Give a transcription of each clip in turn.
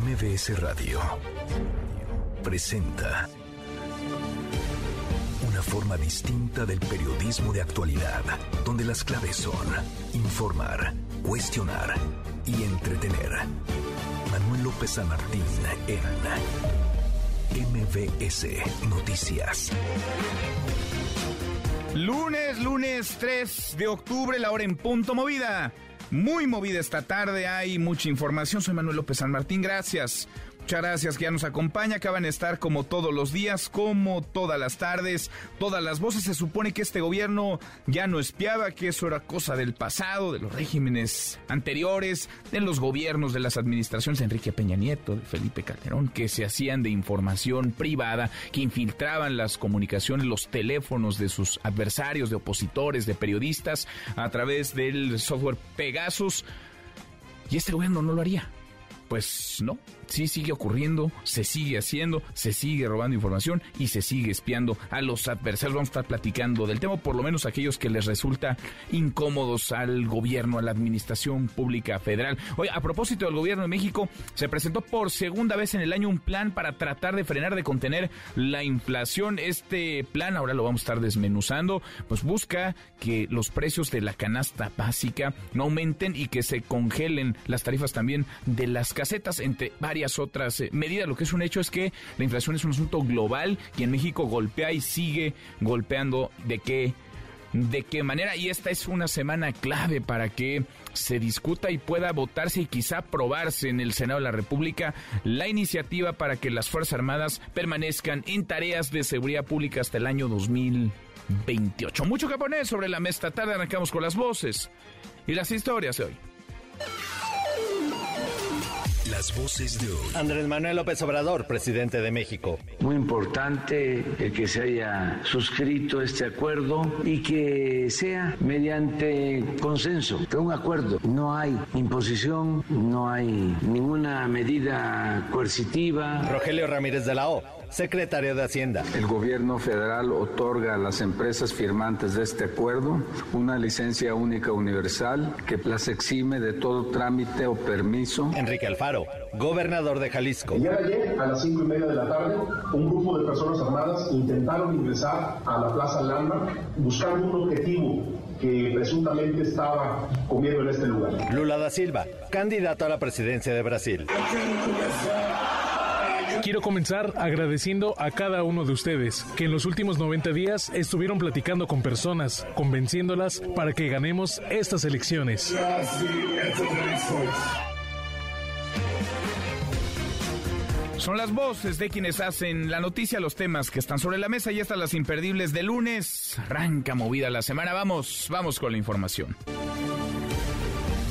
MBS Radio presenta una forma distinta del periodismo de actualidad, donde las claves son informar, cuestionar y entretener. Manuel López San Martín en MBS Noticias. Lunes, lunes 3 de octubre, la hora en punto movida. Muy movida esta tarde, hay mucha información. Soy Manuel López San Martín, gracias. Muchas gracias que ya nos acompaña. Acaban de estar como todos los días, como todas las tardes, todas las voces. Se supone que este gobierno ya no espiaba, que eso era cosa del pasado, de los regímenes anteriores, de los gobiernos de las administraciones de Enrique Peña Nieto, de Felipe Calderón, que se hacían de información privada, que infiltraban las comunicaciones, los teléfonos de sus adversarios, de opositores, de periodistas, a través del software Pegasus. Y este gobierno no lo haría. Pues no, sí sigue ocurriendo, se sigue haciendo, se sigue robando información y se sigue espiando a los adversarios. Vamos a estar platicando del tema, por lo menos aquellos que les resulta incómodos al gobierno, a la administración pública federal. Oye, a propósito del gobierno de México, se presentó por segunda vez en el año un plan para tratar de frenar, de contener la inflación. Este plan, ahora lo vamos a estar desmenuzando, pues busca que los precios de la canasta básica no aumenten y que se congelen las tarifas también de las casetas entre varios otras eh, medidas. Lo que es un hecho es que la inflación es un asunto global y en México golpea y sigue golpeando de qué de qué manera. Y esta es una semana clave para que se discuta y pueda votarse y quizá aprobarse en el Senado de la República la iniciativa para que las Fuerzas Armadas permanezcan en tareas de seguridad pública hasta el año 2028. Mucho que poner sobre la mesa. Tarde arrancamos con las voces y las historias de hoy. Las voces de hoy. Andrés Manuel López Obrador, presidente de México. Muy importante el que se haya suscrito este acuerdo y que sea mediante consenso, un acuerdo. No hay imposición, no hay ninguna medida coercitiva. Rogelio Ramírez de la O secretario de Hacienda. El gobierno federal otorga a las empresas firmantes de este acuerdo una licencia única universal que las exime de todo trámite o permiso. Enrique Alfaro, gobernador de Jalisco. El día de ayer, a las cinco y media de la tarde, un grupo de personas armadas intentaron ingresar a la Plaza Lama buscando un objetivo que presuntamente estaba comiendo en este lugar. Lula da Silva, candidato a la presidencia de Brasil. Quiero comenzar agradeciendo a cada uno de ustedes que en los últimos 90 días estuvieron platicando con personas, convenciéndolas para que ganemos estas elecciones. Son las voces de quienes hacen la noticia, los temas que están sobre la mesa y estas las imperdibles de lunes. Arranca movida la semana. Vamos, vamos con la información.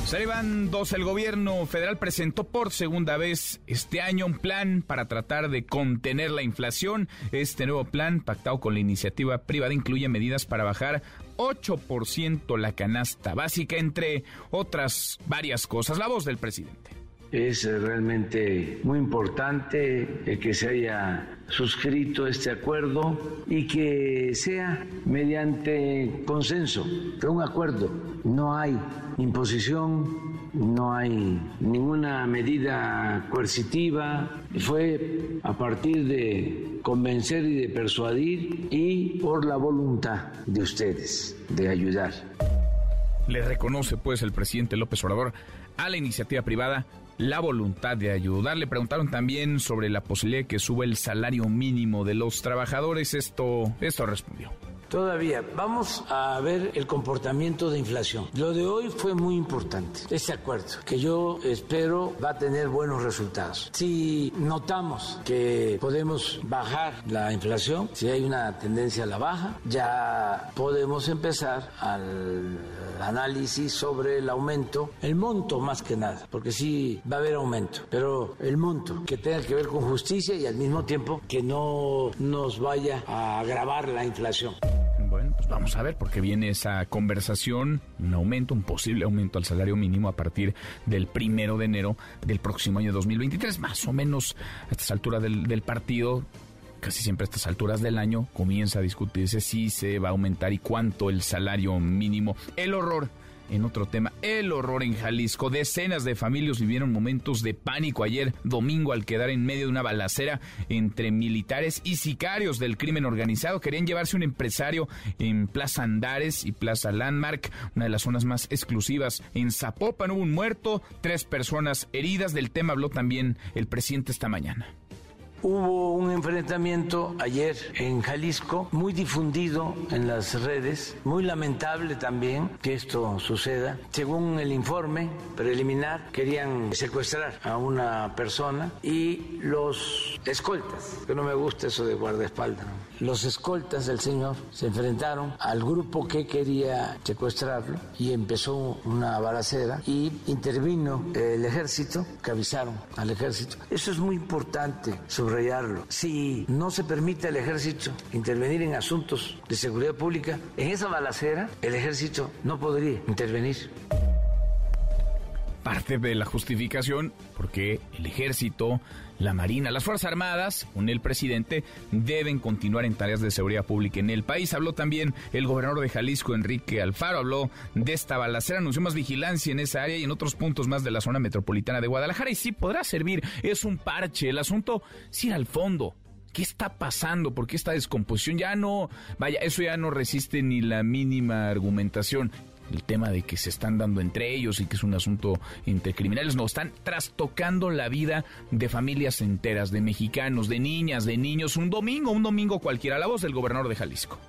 Se van dos. El gobierno federal presentó por segunda vez este año un plan para tratar de contener la inflación. Este nuevo plan, pactado con la iniciativa privada, incluye medidas para bajar 8% la canasta básica, entre otras varias cosas. La voz del presidente. Es realmente muy importante que se haya suscrito este acuerdo y que sea mediante consenso, un acuerdo. No hay imposición, no hay ninguna medida coercitiva. Fue a partir de convencer y de persuadir y por la voluntad de ustedes de ayudar. Le reconoce pues el presidente López Obrador a la iniciativa privada la voluntad de ayudar. Le preguntaron también sobre la posibilidad de que suba el salario mínimo de los trabajadores. Esto, esto respondió. Todavía vamos a ver el comportamiento de inflación. Lo de hoy fue muy importante, este acuerdo, que yo espero va a tener buenos resultados. Si notamos que podemos bajar la inflación, si hay una tendencia a la baja, ya podemos empezar al análisis sobre el aumento, el monto más que nada, porque sí va a haber aumento, pero el monto que tenga que ver con justicia y al mismo tiempo que no nos vaya a agravar la inflación. Bueno, pues vamos a ver, porque viene esa conversación, un aumento, un posible aumento al salario mínimo a partir del primero de enero del próximo año 2023, más o menos a estas alturas del, del partido casi siempre a estas alturas del año comienza a discutirse si se va a aumentar y cuánto el salario mínimo. El horror en otro tema, el horror en Jalisco. Decenas de familias vivieron momentos de pánico ayer domingo al quedar en medio de una balacera entre militares y sicarios del crimen organizado. Querían llevarse un empresario en Plaza Andares y Plaza Landmark, una de las zonas más exclusivas. En Zapopan hubo un muerto, tres personas heridas. Del tema habló también el presidente esta mañana. Hubo un enfrentamiento ayer en Jalisco, muy difundido en las redes, muy lamentable también que esto suceda. Según el informe preliminar, querían secuestrar a una persona y los escoltas, que no me gusta eso de guardaespaldas, los escoltas del señor se enfrentaron al grupo que quería secuestrarlo y empezó una balacera y intervino el ejército, que avisaron al ejército. Eso es muy importante sobre si no se permite al ejército intervenir en asuntos de seguridad pública, en esa balacera el ejército no podría intervenir parte de la justificación porque el ejército, la marina, las Fuerzas Armadas, con el presidente, deben continuar en tareas de seguridad pública en el país. Habló también el gobernador de Jalisco, Enrique Alfaro, habló de esta balacera, anunció más vigilancia en esa área y en otros puntos más de la zona metropolitana de Guadalajara. Y sí, podrá servir, es un parche. El asunto, sí, al fondo. ¿Qué está pasando? ¿Por qué esta descomposición? Ya no, vaya, eso ya no resiste ni la mínima argumentación el tema de que se están dando entre ellos y que es un asunto entre criminales, no, están trastocando la vida de familias enteras, de mexicanos, de niñas, de niños, un domingo, un domingo cualquiera, la voz del gobernador de Jalisco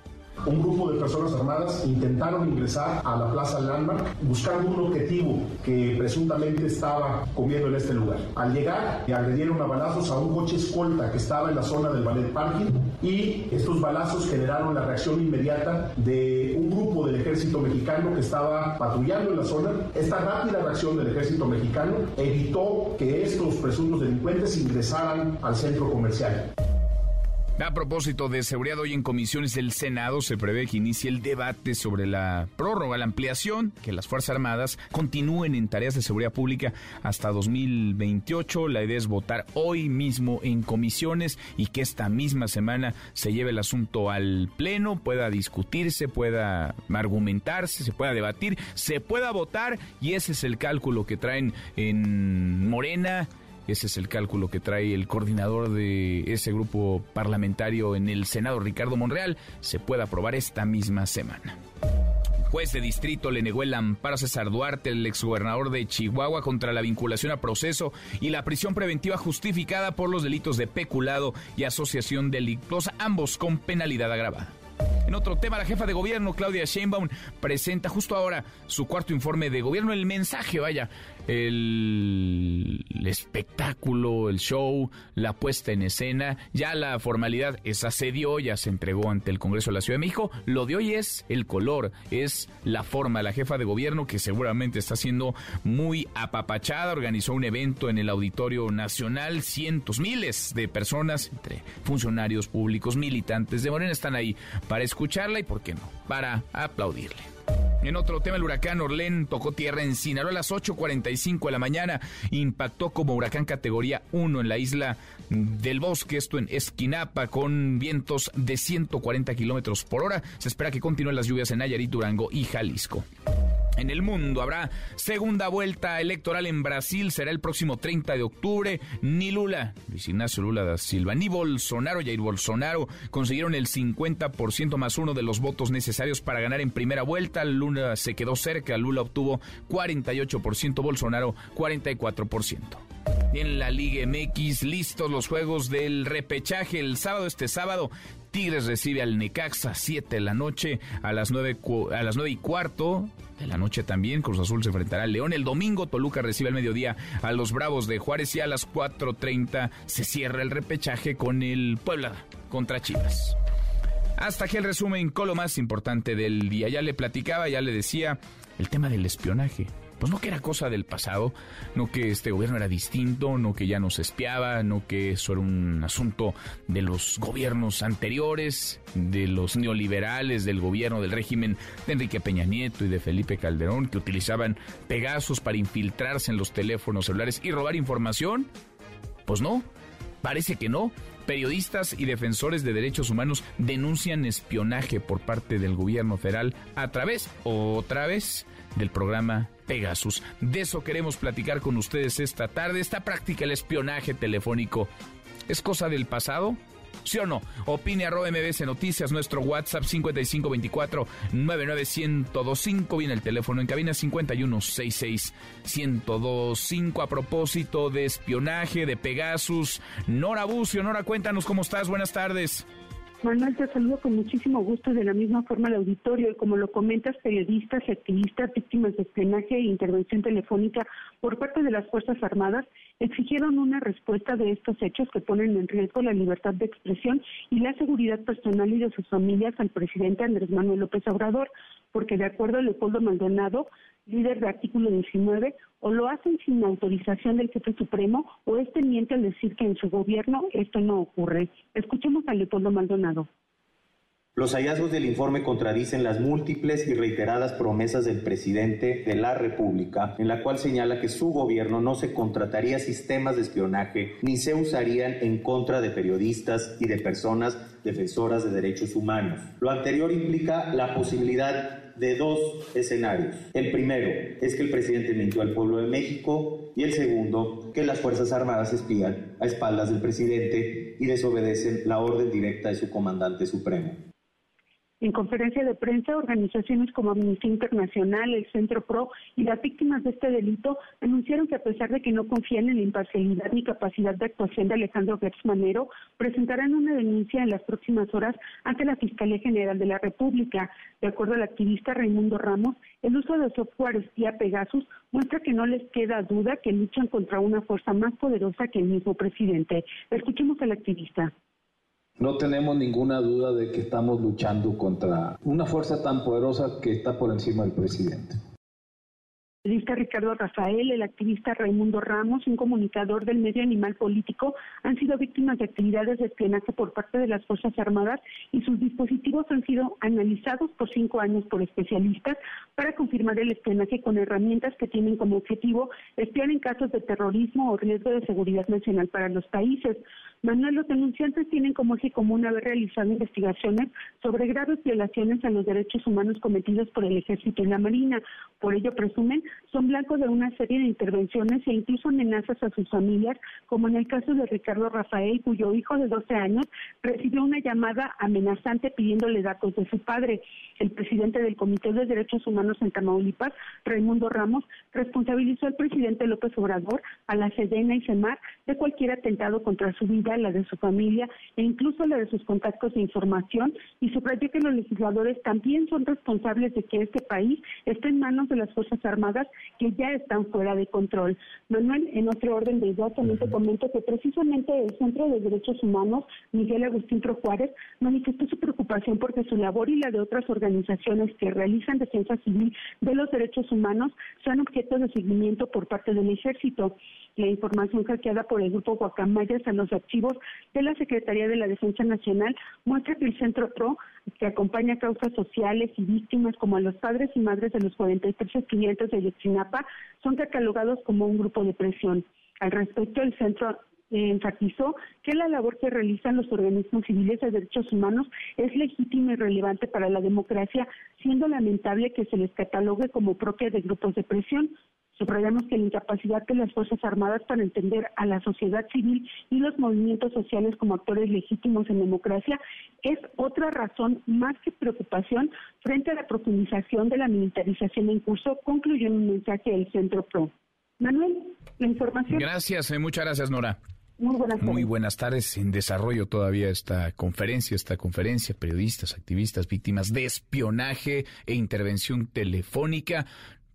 un grupo de personas armadas intentaron ingresar a la Plaza Landmark buscando un objetivo que presuntamente estaba comiendo en este lugar. Al llegar, agredieron a balazos a un coche escolta que estaba en la zona del ballet parking y estos balazos generaron la reacción inmediata de un grupo del ejército mexicano que estaba patrullando en la zona. Esta rápida reacción del ejército mexicano evitó que estos presuntos delincuentes ingresaran al centro comercial. A propósito de seguridad, hoy en comisiones del Senado se prevé que inicie el debate sobre la prórroga, la ampliación, que las Fuerzas Armadas continúen en tareas de seguridad pública hasta 2028. La idea es votar hoy mismo en comisiones y que esta misma semana se lleve el asunto al Pleno, pueda discutirse, pueda argumentarse, se pueda debatir, se pueda votar y ese es el cálculo que traen en Morena ese es el cálculo que trae el coordinador de ese grupo parlamentario en el Senado, Ricardo Monreal. Se puede aprobar esta misma semana. Juez de distrito le negó el amparo a César Duarte, el exgobernador de Chihuahua, contra la vinculación a proceso y la prisión preventiva justificada por los delitos de peculado y asociación delictuosa, ambos con penalidad agravada. En otro tema, la jefa de gobierno, Claudia Sheinbaum, presenta justo ahora su cuarto informe de gobierno. El mensaje, vaya, el, espectáculo, el show, la puesta en escena, ya la formalidad, esa se dio, ya se entregó ante el Congreso de la Ciudad de México. Lo de hoy es el color, es la forma. La jefa de gobierno, que seguramente está siendo muy apapachada, organizó un evento en el Auditorio Nacional. Cientos, miles de personas, entre funcionarios públicos, militantes de Morena, están ahí para escucharla y, ¿por qué no?, para aplaudirle. En otro tema, el huracán Orlén tocó tierra en Sinaloa a las 8.45 de la mañana. Impactó como huracán categoría 1 en la isla del Bosque, esto en Esquinapa, con vientos de 140 kilómetros por hora. Se espera que continúen las lluvias en Nayarit, Durango y Jalisco. En el mundo habrá segunda vuelta electoral en Brasil, será el próximo 30 de octubre. Ni Lula, Luis Ignacio Lula da Silva, ni Bolsonaro, Jair Bolsonaro consiguieron el 50% más uno de los votos necesarios para ganar en primera vuelta. Lula se quedó cerca, Lula obtuvo 48%, Bolsonaro 44%. En la Liga MX, listos los juegos del repechaje el sábado, este sábado. Tigres recibe al Necaxa 7 de la noche a las 9, a las 9 y cuarto de la noche también. Cruz Azul se enfrentará al León. El domingo Toluca recibe al mediodía a los Bravos de Juárez y a las 4.30 se cierra el repechaje con el Puebla contra Chivas. Hasta aquí el resumen con lo más importante del día. Ya le platicaba, ya le decía el tema del espionaje pues no que era cosa del pasado, no que este gobierno era distinto, no que ya nos espiaba, no que eso era un asunto de los gobiernos anteriores, de los neoliberales, del gobierno del régimen de Enrique Peña Nieto y de Felipe Calderón, que utilizaban Pegasos para infiltrarse en los teléfonos celulares y robar información. Pues no, Parece que no. Periodistas y defensores de derechos humanos denuncian espionaje por parte del gobierno federal a través, otra vez, del programa Pegasus. De eso queremos platicar con ustedes esta tarde. Esta práctica, el espionaje telefónico, ¿es cosa del pasado? ¿Sí o no? Opine arroba Noticias, nuestro WhatsApp 5524 99125. Viene el teléfono en cabina 5166 1025. A propósito de espionaje, de Pegasus. Nora Bucio, Nora, cuéntanos cómo estás. Buenas tardes. Manuel, te saludo con muchísimo gusto de la misma forma al auditorio. Y como lo comentas, periodistas y activistas víctimas de espionaje e intervención telefónica por parte de las Fuerzas Armadas exigieron una respuesta de estos hechos que ponen en riesgo la libertad de expresión y la seguridad personal y de sus familias al presidente Andrés Manuel López Obrador, porque de acuerdo a Leopoldo Maldonado, líder de artículo 19, o lo hacen sin autorización del jefe supremo o este miente al decir que en su gobierno esto no ocurre. Escuchemos a Leopoldo Maldonado. Los hallazgos del informe contradicen las múltiples y reiteradas promesas del presidente de la República, en la cual señala que su gobierno no se contrataría sistemas de espionaje ni se usarían en contra de periodistas y de personas defensoras de derechos humanos. Lo anterior implica la posibilidad de dos escenarios. El primero es que el presidente mintió al pueblo de México y el segundo, que las Fuerzas Armadas espían a espaldas del presidente y desobedecen la orden directa de su comandante supremo. En conferencia de prensa, organizaciones como Amnistía Internacional, el Centro PRO y las víctimas de este delito anunciaron que a pesar de que no confían en la imparcialidad ni capacidad de actuación de Alejandro Gertz Manero, presentarán una denuncia en las próximas horas ante la Fiscalía General de la República. De acuerdo al activista Raimundo Ramos, el uso de software espía Pegasus muestra que no les queda duda que luchan contra una fuerza más poderosa que el mismo presidente. Escuchemos al activista. No tenemos ninguna duda de que estamos luchando contra una fuerza tan poderosa que está por encima del presidente. Ricardo Rafael, el activista Raimundo Ramos, un comunicador del medio animal político, han sido víctimas de actividades de espionaje por parte de las Fuerzas Armadas y sus dispositivos han sido analizados por cinco años por especialistas para confirmar el espionaje con herramientas que tienen como objetivo espiar en casos de terrorismo o riesgo de seguridad nacional para los países. Manuel, los denunciantes tienen como eje común haber realizado investigaciones sobre graves violaciones a los derechos humanos cometidos por el Ejército y la Marina. Por ello, presumen, son blancos de una serie de intervenciones e incluso amenazas a sus familias, como en el caso de Ricardo Rafael, cuyo hijo de 12 años recibió una llamada amenazante pidiéndole datos de su padre. El presidente del Comité de Derechos Humanos en Tamaulipas, Raimundo Ramos, responsabilizó al presidente López Obrador, a la Sedena y CEMAR de cualquier atentado contra su vida la de su familia e incluso la de sus contactos de información y subrayó que los legisladores también son responsables de que este país esté en manos de las Fuerzas Armadas que ya están fuera de control. Manuel, en otro orden de ideas, también te comento que precisamente el Centro de Derechos Humanos, Miguel Agustín Pro Juárez, manifestó su preocupación porque su labor y la de otras organizaciones que realizan defensa civil de los derechos humanos sean objeto de seguimiento por parte del ejército. La información hackeada por el grupo Guacamayas a los archivos de la Secretaría de la Defensa Nacional muestra que el Centro PRO, que acompaña causas sociales y víctimas como a los padres y madres de los 43 clientes de Yotzinapa, son catalogados como un grupo de presión. Al respecto, el centro enfatizó que la labor que realizan los organismos civiles de derechos humanos es legítima y relevante para la democracia, siendo lamentable que se les catalogue como propia de grupos de presión. Subrayamos que la incapacidad de las Fuerzas Armadas para entender a la sociedad civil y los movimientos sociales como actores legítimos en democracia es otra razón más que preocupación frente a la profundización de la militarización en curso, concluyó en un mensaje del Centro PRO. Manuel, la información. Gracias, eh, muchas gracias, Nora. Muy buenas tardes. Muy buenas tardes. En desarrollo todavía esta conferencia, esta conferencia, periodistas, activistas, víctimas de espionaje e intervención telefónica.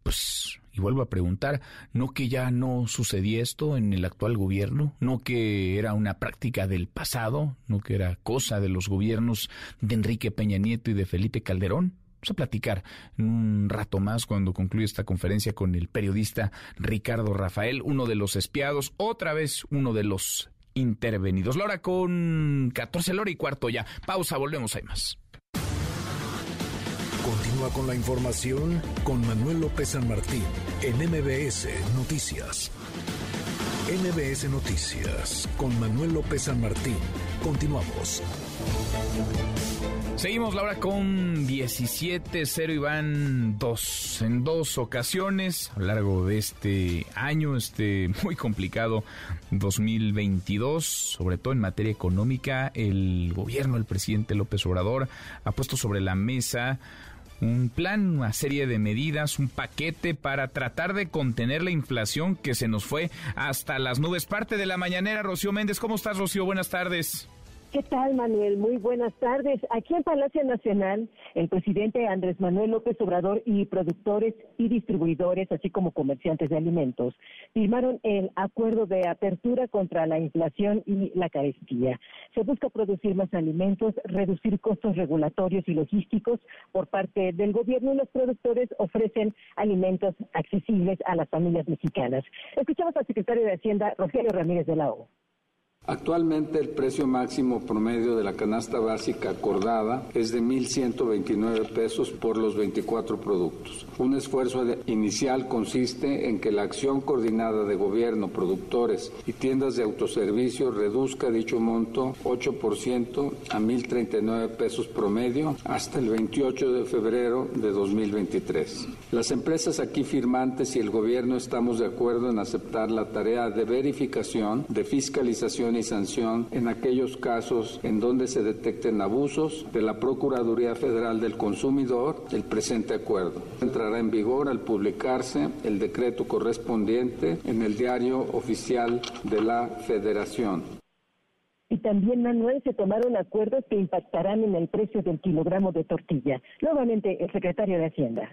Pues y vuelvo a preguntar, ¿no que ya no sucedía esto en el actual gobierno? ¿No que era una práctica del pasado? ¿No que era cosa de los gobiernos de Enrique Peña Nieto y de Felipe Calderón? Vamos a platicar en un rato más cuando concluya esta conferencia con el periodista Ricardo Rafael, uno de los espiados, otra vez uno de los intervenidos. Lora con 14, Lora y cuarto ya. Pausa, volvemos, hay más. Continúa con la información con Manuel López San Martín en MBS Noticias. MBS Noticias con Manuel López San Martín. Continuamos. Seguimos, Laura, con 17-0 y van dos, en dos ocasiones a lo largo de este año, este muy complicado 2022, sobre todo en materia económica. El gobierno, el presidente López Obrador, ha puesto sobre la mesa un plan, una serie de medidas, un paquete para tratar de contener la inflación que se nos fue hasta las nubes. Parte de la mañanera, Rocío Méndez. ¿Cómo estás, Rocío? Buenas tardes. ¿Qué tal, Manuel? Muy buenas tardes. Aquí en Palacio Nacional, el presidente Andrés Manuel López Obrador y productores y distribuidores, así como comerciantes de alimentos, firmaron el acuerdo de apertura contra la inflación y la carestía. Se busca producir más alimentos, reducir costos regulatorios y logísticos por parte del gobierno y los productores ofrecen alimentos accesibles a las familias mexicanas. Escuchamos al secretario de Hacienda, Rogelio Ramírez de la O. Actualmente el precio máximo promedio de la canasta básica acordada es de 1.129 pesos por los 24 productos. Un esfuerzo inicial consiste en que la acción coordinada de gobierno, productores y tiendas de autoservicio reduzca dicho monto 8% a 1.039 pesos promedio hasta el 28 de febrero de 2023. Las empresas aquí firmantes y el gobierno estamos de acuerdo en aceptar la tarea de verificación, de fiscalización y sanción en aquellos casos en donde se detecten abusos de la Procuraduría Federal del Consumidor el presente acuerdo. Entrará en vigor al publicarse el decreto correspondiente en el diario oficial de la Federación. Y también, Manuel, se tomaron acuerdos que impactarán en el precio del kilogramo de tortilla. Nuevamente, el secretario de Hacienda.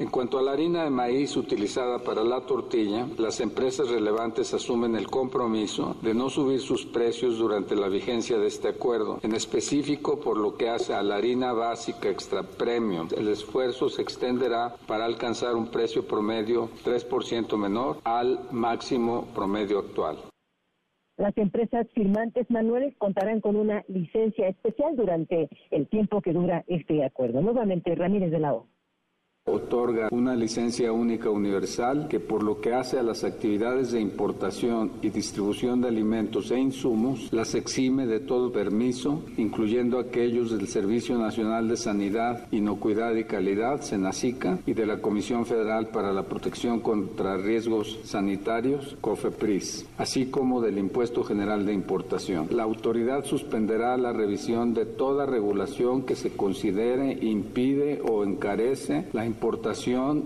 En cuanto a la harina de maíz utilizada para la tortilla, las empresas relevantes asumen el compromiso de no subir sus precios durante la vigencia de este acuerdo. En específico, por lo que hace a la harina básica extra premium, el esfuerzo se extenderá para alcanzar un precio promedio 3% menor al máximo promedio actual. Las empresas firmantes, Manuel, contarán con una licencia especial durante el tiempo que dura este acuerdo. Nuevamente, Ramírez de la O otorga una licencia única universal que por lo que hace a las actividades de importación y distribución de alimentos e insumos las exime de todo permiso, incluyendo aquellos del Servicio Nacional de Sanidad, Inocuidad y Calidad, SENACICA, y de la Comisión Federal para la Protección contra Riesgos Sanitarios, COFEPRIS, así como del Impuesto General de Importación. La autoridad suspenderá la revisión de toda regulación que se considere impide o encarece la importación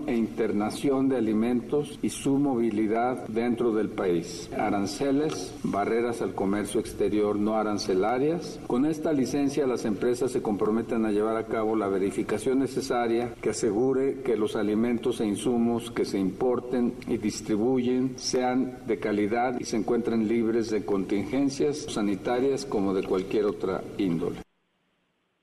e internación de alimentos y su movilidad dentro del país. Aranceles, barreras al comercio exterior no arancelarias. Con esta licencia las empresas se comprometen a llevar a cabo la verificación necesaria que asegure que los alimentos e insumos que se importen y distribuyen sean de calidad y se encuentren libres de contingencias sanitarias como de cualquier otra índole.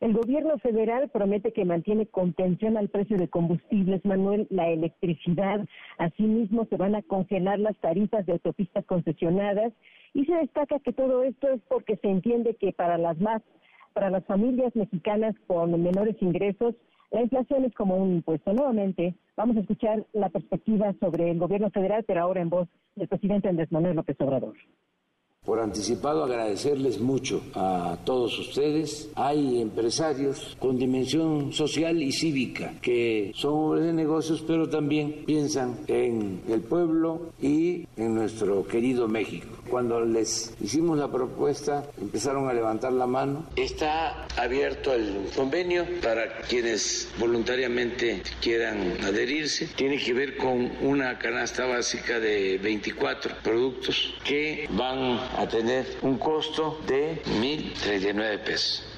El gobierno federal promete que mantiene contención al precio de combustibles, Manuel, la electricidad. Asimismo, se van a congelar las tarifas de autopistas concesionadas y se destaca que todo esto es porque se entiende que para las más, para las familias mexicanas con menores ingresos, la inflación es como un impuesto. Nuevamente, vamos a escuchar la perspectiva sobre el gobierno federal, pero ahora en voz del presidente Andrés Manuel López Obrador. Por anticipado agradecerles mucho a todos ustedes. Hay empresarios con dimensión social y cívica que son hombres de negocios, pero también piensan en el pueblo y en nuestro querido México. Cuando les hicimos la propuesta, empezaron a levantar la mano. Está abierto el convenio para quienes voluntariamente quieran adherirse. Tiene que ver con una canasta básica de 24 productos que van a tener un costo de 1.039 pesos.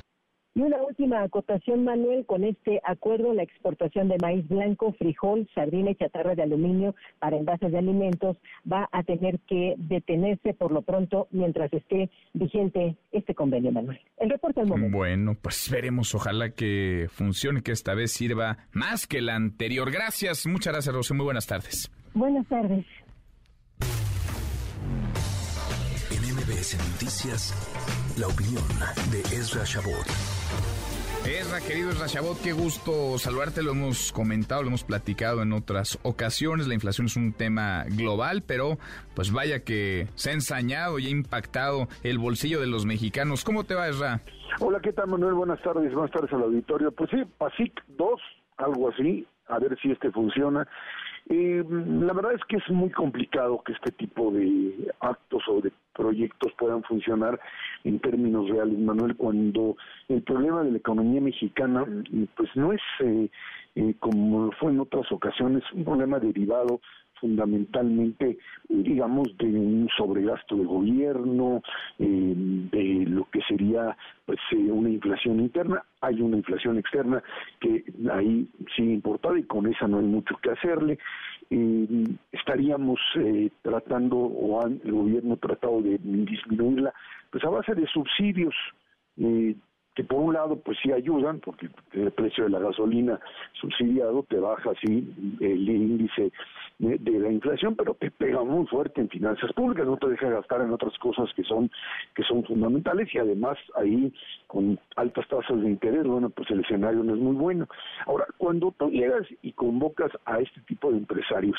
Y una última acotación, Manuel, con este acuerdo, la exportación de maíz blanco, frijol, sardina y chatarra de aluminio para envases de alimentos va a tener que detenerse por lo pronto mientras esté vigente este convenio, Manuel. El reporte al momento. Bueno, pues veremos, ojalá que funcione, que esta vez sirva más que la anterior. Gracias, muchas gracias, Rosy, muy buenas tardes. Buenas tardes. MBS Noticias, la opinión de Ezra Shabot. Esra, querido Esra Chabot, qué gusto saludarte. Lo hemos comentado, lo hemos platicado en otras ocasiones. La inflación es un tema global, pero pues vaya que se ha ensañado y ha impactado el bolsillo de los mexicanos. ¿Cómo te va, Esra? Hola, ¿qué tal, Manuel? Buenas tardes, buenas tardes al auditorio. Pues sí, PASIC 2, algo así, a ver si este funciona. Eh, la verdad es que es muy complicado que este tipo de actos o de proyectos puedan funcionar en términos reales, Manuel, cuando el problema de la economía mexicana pues no es eh, eh, como fue en otras ocasiones un problema derivado fundamentalmente, digamos, de un sobregasto de gobierno, eh, de lo que sería pues eh, una inflación interna. Hay una inflación externa que ahí sigue importada y con esa no hay mucho que hacerle. Eh, estaríamos tratando, o el gobierno tratado de disminuirla, pues a base de subsidios que por un lado pues sí ayudan, porque el precio de la gasolina subsidiado te baja así el índice de, la inflación, pero te pega muy fuerte en finanzas públicas, no te deja gastar en otras cosas que son que son fundamentales y además ahí con altas tasas de interés, bueno, pues el escenario no es muy bueno. Ahora, cuando llegas y convocas a este tipo de empresarios,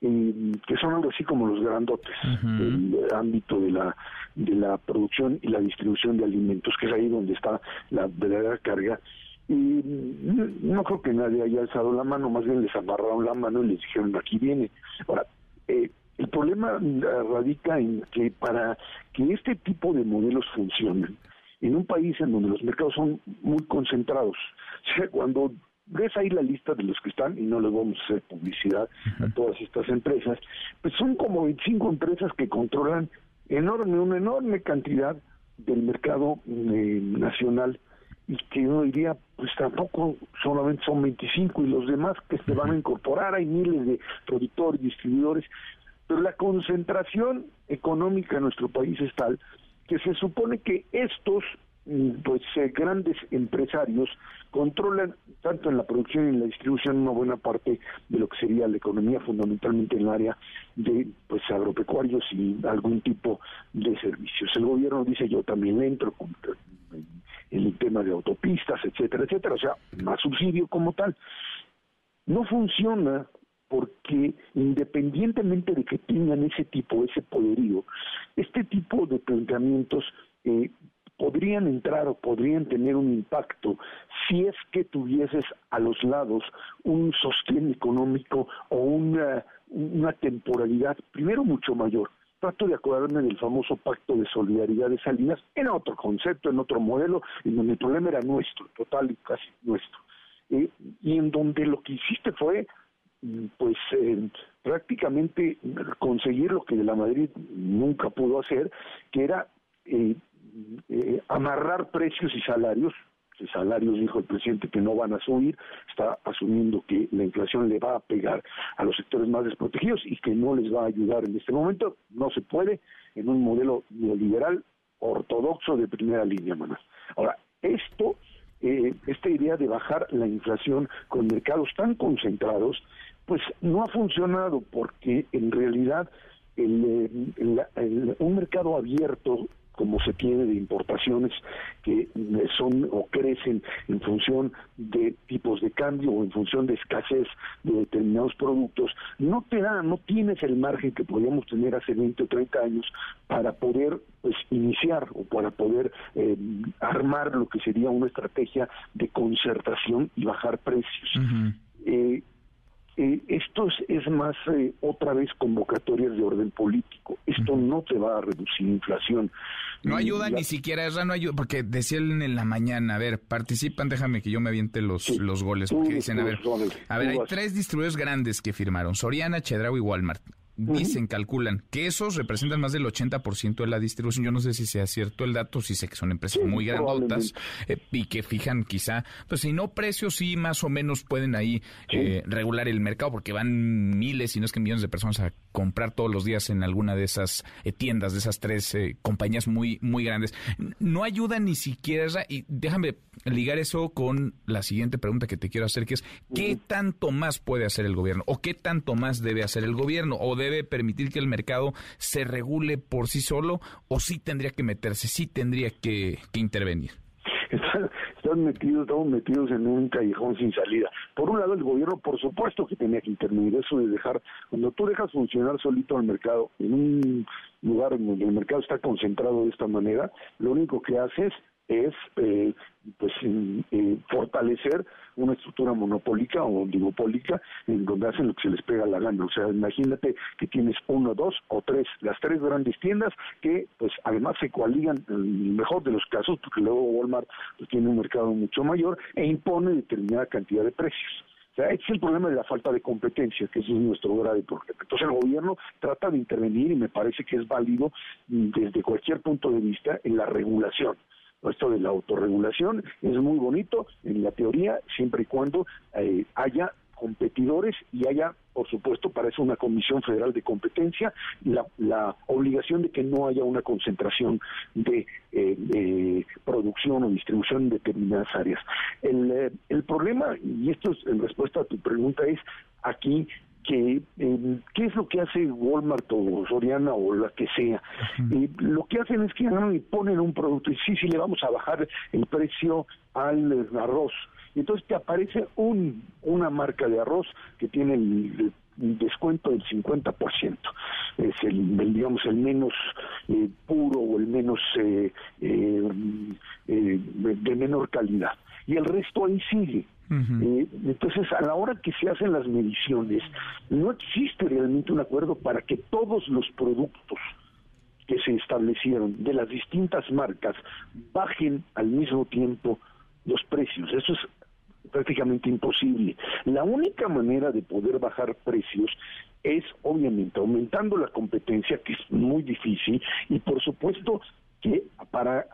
que son algo así como los grandotes del ámbito de la de la producción y la distribución de alimentos, que es ahí donde está la verdadera carga. Y no creo que nadie haya alzado la mano, más bien les amarraron la mano y les dijeron aquí viene. Ahora, eh, el problema radica en que para que este tipo de modelos funcionen, en un país en donde los mercados son muy concentrados, o sea, cuando ves ahí la lista de los que están, y no le vamos a hacer publicidad a todas estas empresas, pues son como 25 empresas que controlan enorme, una enorme cantidad del mercado eh, nacional y que yo diría, pues tampoco solamente son 25 y los demás que se van a incorporar, hay miles de productores, distribuidores, pero la concentración económica en nuestro país es tal que se supone que estos pues eh, grandes empresarios controlan tanto en la producción y en la distribución una buena parte de lo que sería la economía fundamentalmente en el área de pues agropecuarios y algún tipo de servicios. El gobierno dice yo también entro con, en el tema de autopistas, etcétera, etcétera, o sea, más subsidio como tal. No funciona porque independientemente de que tengan ese tipo, ese poderío, este tipo de planteamientos eh, podrían entrar o podrían tener un impacto si es que tuvieses a los lados un sostén económico o una, una temporalidad, primero mucho mayor. Trato de acordarme del famoso pacto de solidaridad de Salinas en otro concepto, en otro modelo, en donde el problema era nuestro, total y casi nuestro. Eh, y en donde lo que hiciste fue pues eh, prácticamente conseguir lo que de la Madrid nunca pudo hacer, que era eh, eh, amarrar precios y salarios, salarios dijo el presidente que no van a subir, está asumiendo que la inflación le va a pegar a los sectores más desprotegidos y que no les va a ayudar en este momento, no se puede en un modelo neoliberal ortodoxo de primera línea, maná. Ahora, esto, eh, esta idea de bajar la inflación con mercados tan concentrados, pues no ha funcionado porque en realidad el, eh, un mercado abierto como se tiene de importaciones que son o crecen en función de tipos de cambio o en función de escasez de determinados productos, no te da, no tienes el margen que podíamos tener hace 20 o 30 años para poder pues iniciar o para poder eh, armar lo que sería una estrategia de concertación y bajar precios. Eh, esto es, más eh, otra vez convocatorias de orden político. Esto no te va a reducir inflación. No ayuda ni siquiera, no ayuda, porque decía él en la mañana, a ver, participan, déjame que yo me aviente los, los goles, porque dicen, a ver, a ver, hay tres distribuidores grandes que firmaron, Soriana, Chedraui y Walmart dicen, calculan que esos representan más del 80% de la distribución. Yo no sé si sea cierto el dato, si sé que son empresas muy grandotas eh, y que fijan quizá, pues si no precios, sí más o menos pueden ahí eh, regular el mercado porque van miles, si no es que millones de personas a comprar todos los días en alguna de esas eh, tiendas, de esas tres compañías muy, muy grandes. No ayuda ni siquiera, y déjame ligar eso con la siguiente pregunta que te quiero hacer, que es, ¿qué tanto más puede hacer el gobierno? ¿O qué tanto más debe hacer el gobierno? ¿O debe permitir que el mercado se regule por sí solo? ¿O sí tendría que meterse, sí tendría que, intervenir? están, metidos, estamos metidos en un callejón sin salida. Por un lado, el gobierno, por supuesto que tenía que intervenir, eso de dejar, cuando tú dejas funcionar solito al mercado, en un lugar donde el mercado está concentrado de esta manera, lo único que haces es eh, pues eh, fortalecer una estructura monopólica o oligopólica en donde hacen lo que se les pega la gana. O sea, imagínate que tienes uno, dos o tres, las tres grandes tiendas que pues además se coaligan en el mejor de los casos, porque luego Walmart pues, tiene un mercado mucho mayor e impone determinada cantidad de precios. O sea, ese es el problema de la falta de competencia, que ese es nuestro grave problema. Entonces el gobierno trata de intervenir y me parece que es válido mm, desde cualquier punto de vista en la regulación esto de la autorregulación es muy bonito en la teoría, siempre y cuando eh, haya competidores y haya, por supuesto, para eso una Comisión Federal de Competencia, la, la obligación de que no haya una concentración de, eh, producción o distribución en determinadas áreas. El, eh, el problema, y esto es en respuesta a tu pregunta, es aquí que eh, qué es lo que hace Walmart o Soriana o la que sea. Eh, lo que hacen es que y ponen un producto y sí, sí le vamos a bajar el precio al arroz. Y entonces te aparece un, una marca de arroz que tiene el, descuento del 50%. Es el, digamos, el menos eh, puro o el menos eh, de menor calidad. Y el resto ahí sigue. Eh, entonces, a la hora que se hacen las mediciones, no existe realmente un acuerdo para que todos los productos que se establecieron de las distintas marcas bajen al mismo tiempo los precios. Eso es prácticamente imposible. La única manera de poder bajar precios es obviamente aumentando la competencia, que es muy difícil, y por supuesto que para,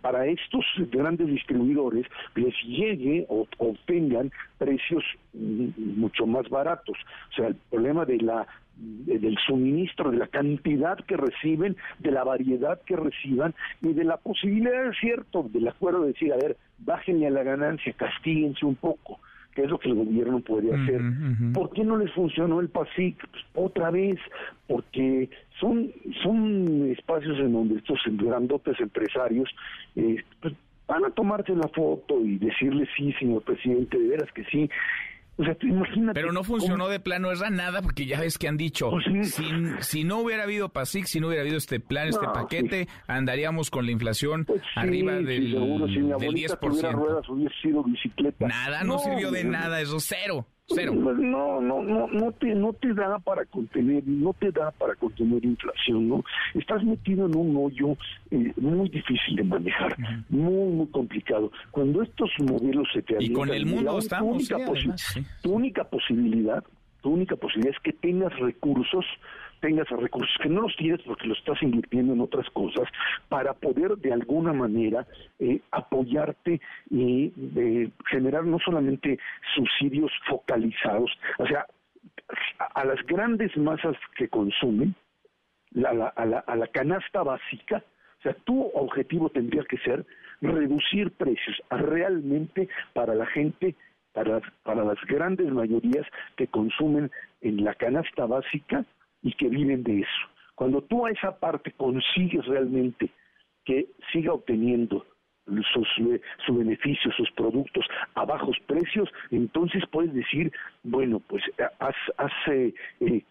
para estos grandes distribuidores les llegue o obtengan precios mucho más baratos. O sea, el problema de la del suministro, de la cantidad que reciben, de la variedad que reciban y de la posibilidad, cierto, del acuerdo de decir, a ver, bájenle a la ganancia, castíguense un poco que es lo que el gobierno podría hacer. ¿Por qué no les funcionó el PASIC? Pues, otra vez, porque son, son espacios en donde estos grandotes empresarios eh, pues, van a tomarse la foto y decirle sí, señor presidente, de veras que sí, pero no funcionó de plano, era nada, porque ya ves que han dicho, pues si, no hubiera habido PASIC, si no hubiera habido este plan, este paquete, andaríamos con la inflación pues arriba del, seguro, si mi del 10%. Ruedas, hubiera sido bicicleta. Nada, no, sirvió de nada, eso cero. Cero. Pues no, no, no, no te, no te da para contener, no te da para contener inflación, ¿no? Estás metido en un hoyo eh, muy difícil de manejar, muy, muy complicado. Cuando estos modelos se te Y con el mundo estamos, tu única posibilidad, tu única posibilidad es que tengas recursos tengas recursos, que no los tienes porque los estás invirtiendo en otras cosas, para poder de alguna manera eh, apoyarte y eh, generar no solamente subsidios focalizados, o sea, a, las grandes masas que consumen, a, la, a la canasta básica, o sea, tu objetivo tendría que ser reducir precios realmente para la gente para, para las grandes mayorías que consumen en la canasta básica y que viven de eso. Cuando tú a esa parte consigues realmente que siga obteniendo sus, eh, su beneficio, sus productos a bajos precios, entonces puedes decir, bueno, pues eh, has, has eh,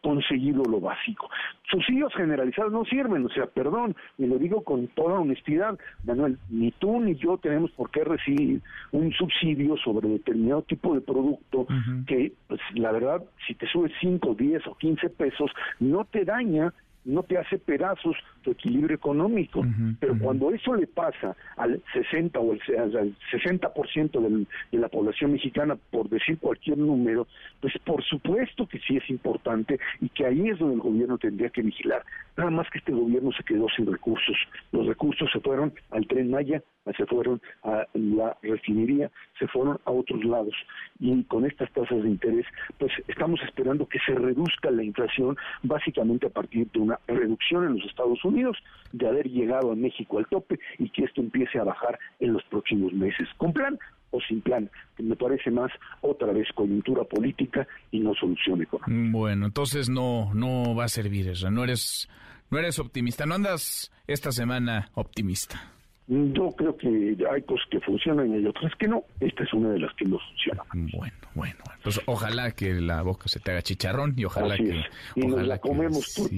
conseguido lo básico. Subsidios generalizados no sirven, o sea, perdón, y lo digo con toda honestidad, Manuel, ni tú ni yo tenemos por qué recibir un subsidio sobre determinado tipo de producto que, pues la verdad, si te sube 5, 10 o 15 pesos, no te daña no te hace pedazos tu equilibrio económico. Pero cuando eso le pasa al 60 o al, 60% del, de la población mexicana, por decir cualquier número, pues por supuesto que sí es importante y que ahí es donde el gobierno tendría que vigilar. Nada más que este gobierno se quedó sin recursos. Los recursos se fueron al tren Maya, se fueron a la refinería, se fueron a otros lados. Y con estas tasas de interés, pues estamos esperando que se reduzca la inflación básicamente a partir de una reducción en los Estados Unidos, de haber llegado a México al tope y que esto empiece a bajar en los próximos meses. Con plan o sin plan, que me parece más otra vez coyuntura política y no solución económica. Bueno, entonces no, no va a servir eso, no eres, no eres optimista, no andas esta semana optimista. Yo creo que hay cosas que funcionan y hay otras que no. Esta es una de las que no funciona. Bueno, bueno. Pues ojalá que la boca se te haga chicharrón y ojalá que... Y ojalá la comemos que,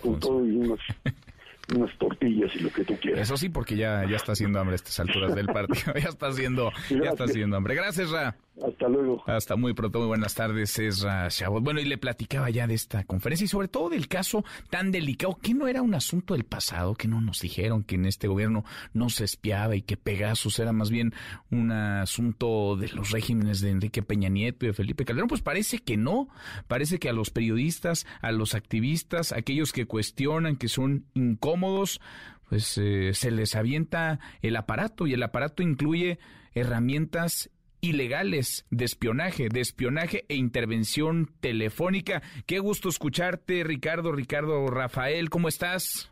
con todo y unos unas tortillas y lo que tú quieras. Eso sí, porque ya, ya está haciendo hambre a estas alturas del partido. ya está haciendo, ya está haciendo hambre. Gracias, Ra. Hasta luego. Hasta muy pronto. Muy buenas tardes, Esra Chabot. Bueno, y le platicaba ya de esta conferencia y sobre todo del caso tan delicado, que no era un asunto del pasado, que no nos dijeron que en este gobierno no se espiaba y que Pegasus era más bien un asunto de los regímenes de Enrique Peña Nieto y de Felipe Calderón. Pues parece que no. Parece que a los periodistas, a los activistas, aquellos que cuestionan, que son incómodos, pues eh, se les avienta el aparato y el aparato incluye herramientas ilegales de espionaje, de espionaje e intervención telefónica. Qué gusto escucharte, Ricardo, Ricardo Rafael, ¿cómo estás?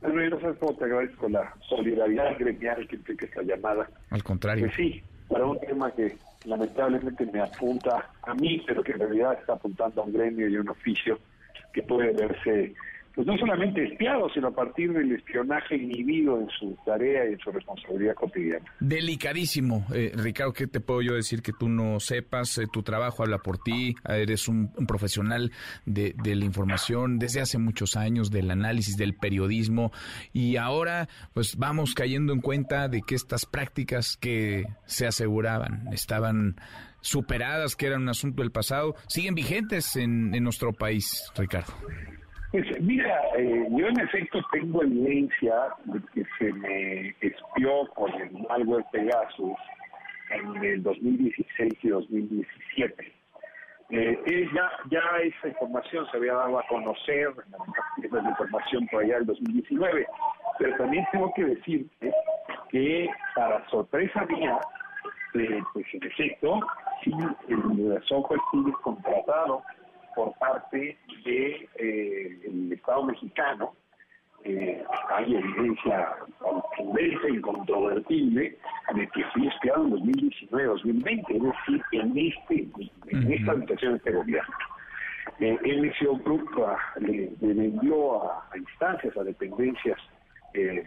Bueno, no sabes cómo te agradezco la solidaridad gremial que implica esta llamada. Al contrario. Pues sí, para un tema que lamentablemente me apunta a mí, pero que en realidad está apuntando a un gremio y a un oficio que puede verse pues no solamente espiados, sino a partir del espionaje inhibido en su tarea y en su responsabilidad cotidiana. Delicadísimo, eh, Ricardo, ¿qué te puedo yo decir que tú no sepas? Eh, tu trabajo habla por ti, eres un, profesional de, la información desde hace muchos años, del análisis, del periodismo, y ahora pues vamos cayendo en cuenta de que estas prácticas que se aseguraban estaban superadas, que eran un asunto del pasado, siguen vigentes en, en nuestro país, Ricardo. Pues mira, eh, yo en efecto tengo evidencia de que se me espió con el malware Pegasus en el 2016 y 2017. Eh, ya, ya esa información se había dado a conocer, la información por allá del 2019, pero también tengo que decirte que para sorpresa mía, eh, pues en efecto, sí, el software sigue contratado por parte del de, eh, Estado mexicano. Eh, hay evidencia contundente, incontrovertible, de que fui espiado en 2019-2020, es decir, en, este, en esta habitación de este gobierno. Eh, MCO Group le, vendió a, instancias, a dependencias eh,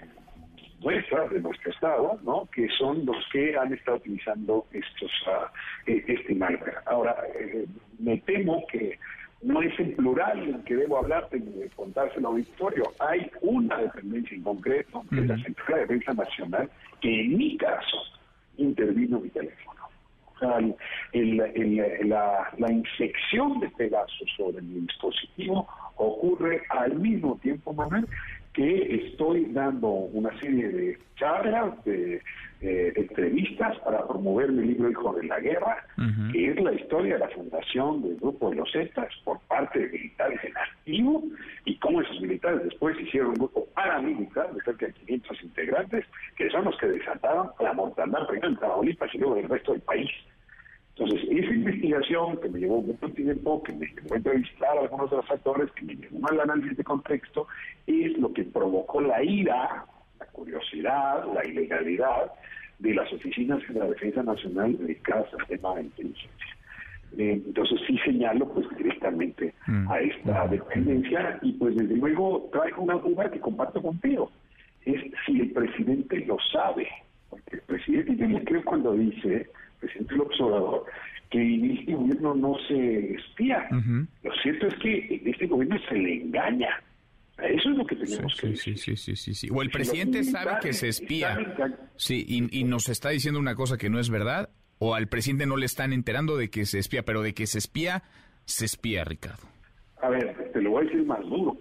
nuestras, de nuestro Estado, ¿no? que son los que han estado utilizando estos uh, este malware. Ahora, eh, me temo que no es en plural en que debo hablarte de contárselo al auditorio. Hay una dependencia en concreto, que es la Central de Defensa Nacional, que en mi caso intervino mi teléfono. O sea, la, la, infección de Pegasus sobre mi dispositivo ocurre al mismo tiempo, Manuel, que estoy dando una serie de charlas, de eh, entrevistas para promover mi libro Hijo de la Guerra, que es la historia de la fundación del grupo de los Zetas por parte de militares en activo y cómo esos militares después hicieron un grupo paramilitar de cerca de 500 integrantes, que son los que desataron la mortandad primero en Tamaulipas y luego en el resto del país. Entonces, esa investigación que me llevó mucho tiempo, que me llevó a entrevistar a algunos de los actores, que me llevó al análisis de contexto, es lo que provocó la ira, la curiosidad, la ilegalidad de las oficinas de la Defensa Nacional dedicadas al tema de inteligencia. Eh, entonces sí señalo pues directamente mm. a esta dependencia y pues desde luego traigo una duda que comparto contigo. Es si el presidente lo sabe, porque el presidente yo le creo cuando dice presidente López Obrador, que en este gobierno no se espía. Lo cierto es que en este gobierno se le engaña. Eso es lo que tenemos que decir. Sí, sí, sí, sí, O el presidente sabe que se espía. Sí, y, y nos está diciendo una cosa que no es verdad, o al presidente no le están enterando de que se espía, pero de que se espía, se espía, Ricardo. A ver, te lo voy a decir más duro.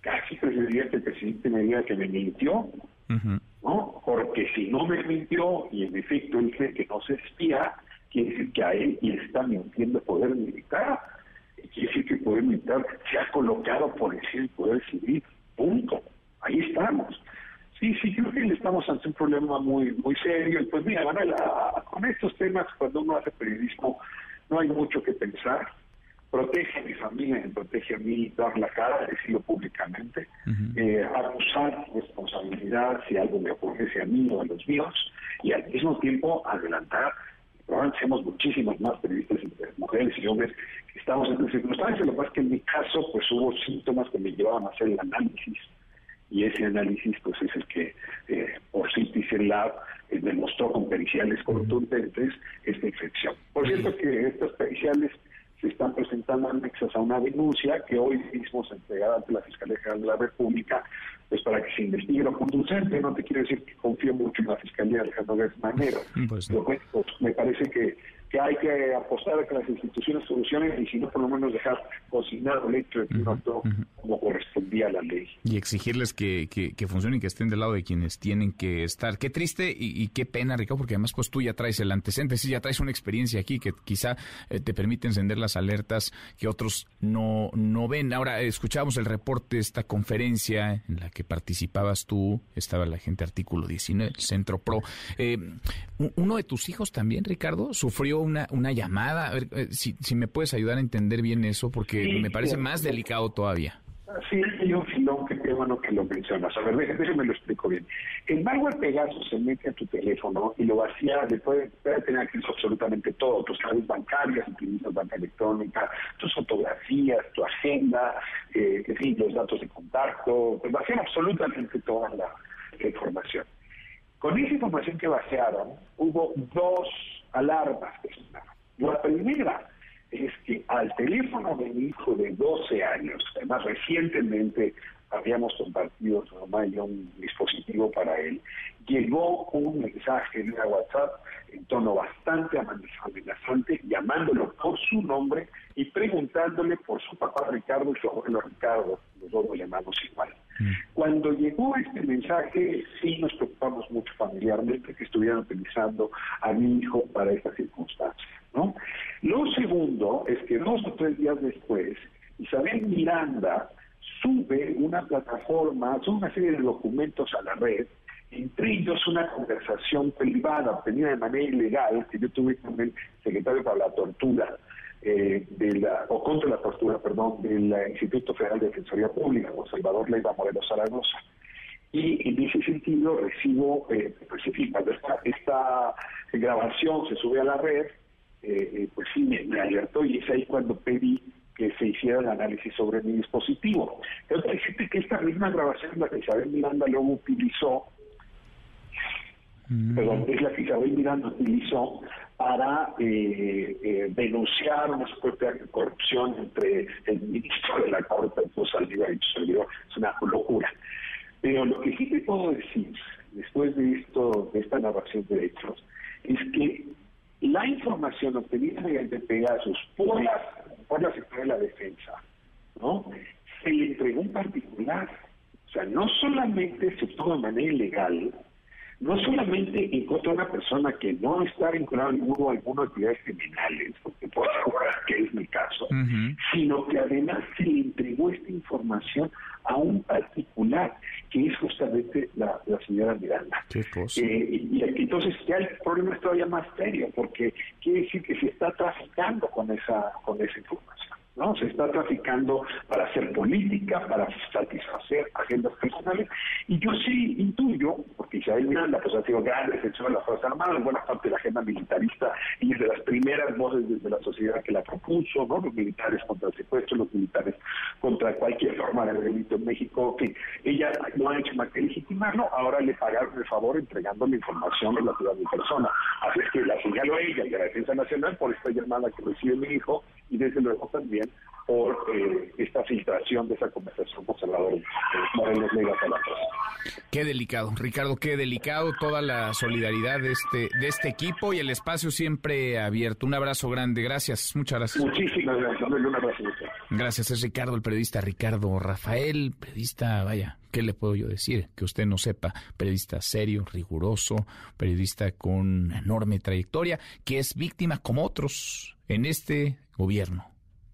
Casi preferiría que el presidente me diga que me mintió, ¿no? Porque si no me mintió y en efecto cree que no se espía, quiere decir que a él le está mintiendo poder militar. Quiere decir que el poder militar se ha colocado por encima del poder civil. Punto. Ahí estamos. Sí, sí, creo que estamos ante un problema muy muy serio. Y pues mira, Manuel, con estos temas, cuando uno hace periodismo, no hay mucho que pensar protege a mi familia, me protege a mí dar la cara, decirlo públicamente, eh, acusar responsabilidad si algo me ocurriese a mí o a los míos, y al mismo tiempo adelantar, probablemente seamos muchísimos más periodistas, mujeres y hombres, que estamos en circunstancias, lo que pasa es que en mi caso pues hubo síntomas que me llevaban a hacer el análisis y ese análisis pues es el que eh, por Citizen Lab eh, demostró con periciales contundentes esta infección. Por cierto que estas periciales se están presentando anexas a una denuncia que hoy mismo se entregará ante la Fiscalía General de la República, pues para que se investigue lo conducente. No te quiero decir que confío mucho en la Fiscalía de Alejandro Manero. Pues, pues, me parece que que hay que apostar a que las instituciones solucionen y si no, por lo menos dejar cocinado el hecho de que no actuó como correspondía a la ley. Y exigirles que, que, que, funcionen y que estén del lado de quienes tienen que estar. Qué triste y, qué pena, Ricardo, porque además pues tú ya traes el antecedente, sí, ya traes una experiencia aquí que quizá eh, te permite encender las alertas que otros no, no ven. Ahora, escuchábamos el reporte, esta conferencia en la que participabas tú, estaba la gente artículo 19, el Centro Pro. Eh, uno de tus hijos también, Ricardo, sufrió una, una llamada. A ver, eh, si, si me puedes ayudar a entender bien eso, porque me parece más delicado todavía. Sí, hay un filón que qué bueno que lo mencionas. A ver, déjame lo explico bien. El malware Pegasus se mete a tu teléfono y lo vacía, le puede, tener acceso absolutamente todo, tus claves bancarias, utilizas banca electrónica, tus fotografías, tu agenda, eh, los datos de contacto, pues vacían absolutamente toda la información. Con esa información que vaciaron, hubo dos alarmas La primera es que al teléfono de mi hijo de 12 años, además recientemente habíamos compartido su mamá y un dispositivo para él, llegó un mensaje en WhatsApp en tono bastante amenazante, llamándolo por su nombre y preguntándole por su papá Ricardo y su abuelo Ricardo, los dos lo llamamos igual. Mm. Cuando llegó este mensaje, sí nos preocupamos mucho familiarmente que estuvieran utilizando a mi hijo para esta circunstancia. ¿no? Lo segundo es que dos o tres días después, Isabel Miranda sube una plataforma, sube una serie de documentos a la red, entre ellos una conversación privada obtenida de manera ilegal que yo tuve con el secretario para la tortura eh, de la, o contra la tortura, perdón, del Instituto Federal de Defensoría Pública, con Salvador Leiva Morelos Zaragoza. Y en ese sentido recibo, eh, pues cuando esta, esta grabación se sube a la red, eh, eh, pues sí, me, me, alertó y es ahí cuando pedí que se hiciera el análisis sobre mi dispositivo. Pero decirte que esta misma grabación la que Isabel Miranda luego utilizó, mm. perdón, es la que Isabel Miranda utilizó para eh, eh, denunciar una supuesta corrupción entre el ministro de la Corte, pues, Saldívar y su Es una locura. Pero lo que sí te puedo decir, después de esto, de esta narración de hechos, es que la información obtenida mediante Pegasus por la, por la Secretaría de la Defensa, ¿no? Se le entregó un particular. O sea, no solamente se obtuvo de manera ilegal, no solamente encontró una persona que no está vinculada a ninguna alguna actividades criminales, porque puedo asegurar que es mi caso, sino que además se le entregó esta información a un particular, que es justamente la, señora Miranda. Eh, y, entonces ya el problema es todavía más serio, porque quiere decir que se está traficando con esa, con esa información. ¿no? Se está traficando para hacer política, para satisfacer agendas personales, y yo sí intuyo, porque Isabel Miranda pues ha sido gran defensora de las Fuerzas Armadas, en buena parte de la agenda militarista, y es de las primeras voces desde la sociedad que la propuso, ¿no? Los militares contra el secuestro, los militares contra cualquier forma de delito en México, que ella no ha hecho más que legitimarlo, ahora le pagaron el favor entregando la información relativa a mi persona. Así es que la señalo ella y a la Defensa Nacional por esta llamada que recibe mi hijo, y desde luego también por eh, esta filtración de esa conversación con Salvador eh, Morelos Qué delicado, Ricardo, qué delicado toda la solidaridad de este de este equipo y el espacio siempre abierto. Un abrazo grande, gracias, muchas gracias. Muchísimas gracias, un abrazo. Gracias, es Ricardo, el periodista Ricardo Rafael, periodista, vaya, ¿qué le puedo yo decir? Que usted no sepa, periodista serio, riguroso, periodista con enorme trayectoria, que es víctima como otros en este gobierno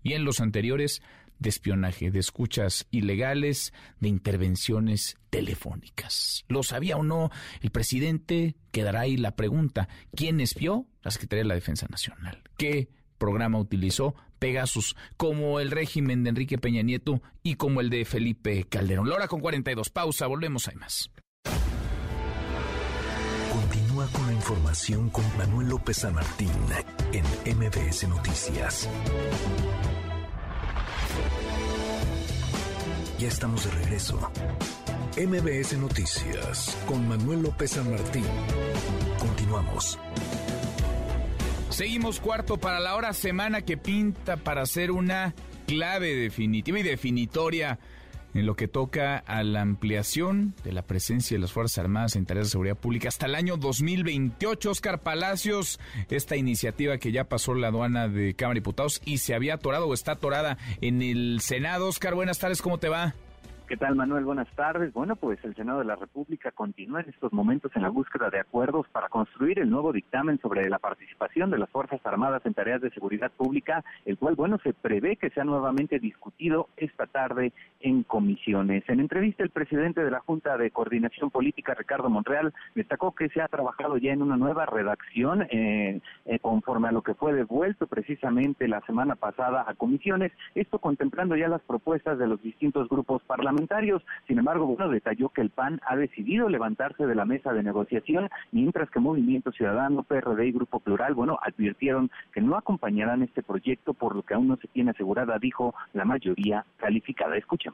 y en los anteriores de espionaje, de escuchas ilegales, de intervenciones telefónicas. ¿Lo sabía o no el presidente? Quedará ahí la pregunta. ¿Quién espió? La Secretaría de la Defensa Nacional. ¿Qué programa utilizó Pegasus, como el régimen de Enrique Peña Nieto y como el de Felipe Calderón? La hora con 42. Pausa, volvemos, hay más. Continúa con la información con Manuel López San Martín en MBS Noticias. Ya estamos de regreso. MBS Noticias con Manuel López San Martín. Continuamos. Seguimos cuarto para la hora semana que pinta para ser una clave definitiva y definitoria en lo que toca a la ampliación de la presencia de las Fuerzas Armadas en tareas de seguridad pública hasta el año 2028. Oscar Palacios, esta iniciativa que ya pasó la aduana de Cámara de Diputados y se había atorado o está atorada en el Senado. Oscar, buenas tardes, ¿cómo te va? ¿Qué tal, Manuel? Buenas tardes. Bueno, pues el Senado de la República continúa en estos momentos en la búsqueda de acuerdos para construir el nuevo dictamen sobre la participación de las Fuerzas Armadas en tareas de seguridad pública, el cual, bueno, se prevé que sea nuevamente discutido esta tarde en comisiones. En entrevista, el presidente de la Junta de Coordinación Política, Ricardo Monreal, destacó que se ha trabajado ya en una nueva redacción eh, eh, conforme a lo que fue devuelto precisamente la semana pasada a comisiones, esto contemplando ya las propuestas de los distintos grupos parlamentarios sin embargo, bueno, detalló que el PAN ha decidido levantarse de la mesa de negociación, mientras que Movimiento Ciudadano, PRD y Grupo Plural, bueno, advirtieron que no acompañarán este proyecto, por lo que aún no se tiene asegurada, dijo la mayoría calificada. Escuchemos.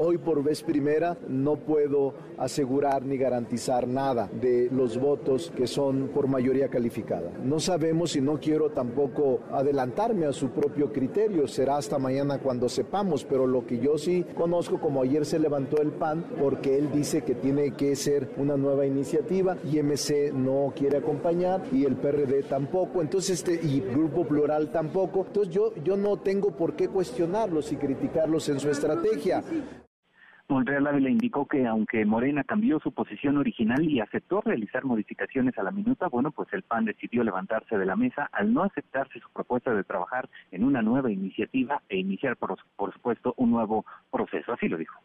Hoy por vez primera no puedo asegurar ni garantizar nada de los votos que son por mayoría calificada. No sabemos y no quiero tampoco adelantarme a su propio criterio. Será hasta mañana cuando sepamos, pero lo que yo sí conozco, como ayer se levantó el PAN, porque él dice que tiene que ser una nueva iniciativa y MC no quiere acompañar y el PRD tampoco, entonces este y Grupo Plural tampoco. Entonces yo, yo no tengo por qué cuestionarlos y criticarlos en su estrategia. Monreal Ávila indicó que aunque Morena cambió su posición original y aceptó realizar modificaciones a la minuta, bueno, pues el PAN decidió levantarse de la mesa al no aceptarse su propuesta de trabajar en una nueva iniciativa e iniciar, por, por supuesto, un nuevo proceso. Así lo dijo.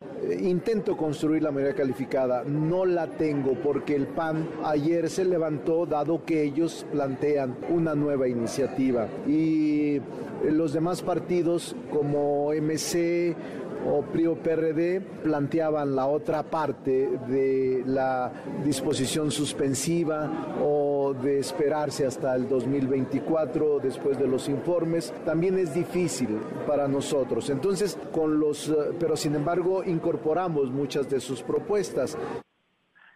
Eh, intento construir la mayoría calificada, no la tengo porque el PAN ayer se levantó dado que ellos plantean una nueva iniciativa y los demás partidos como MC, o PRIO PRD planteaban la otra parte de la disposición suspensiva o de esperarse hasta el 2024 después de los informes, también es difícil para nosotros. Entonces, con los, eh, pero sin embargo, incorporamos muchas de sus propuestas.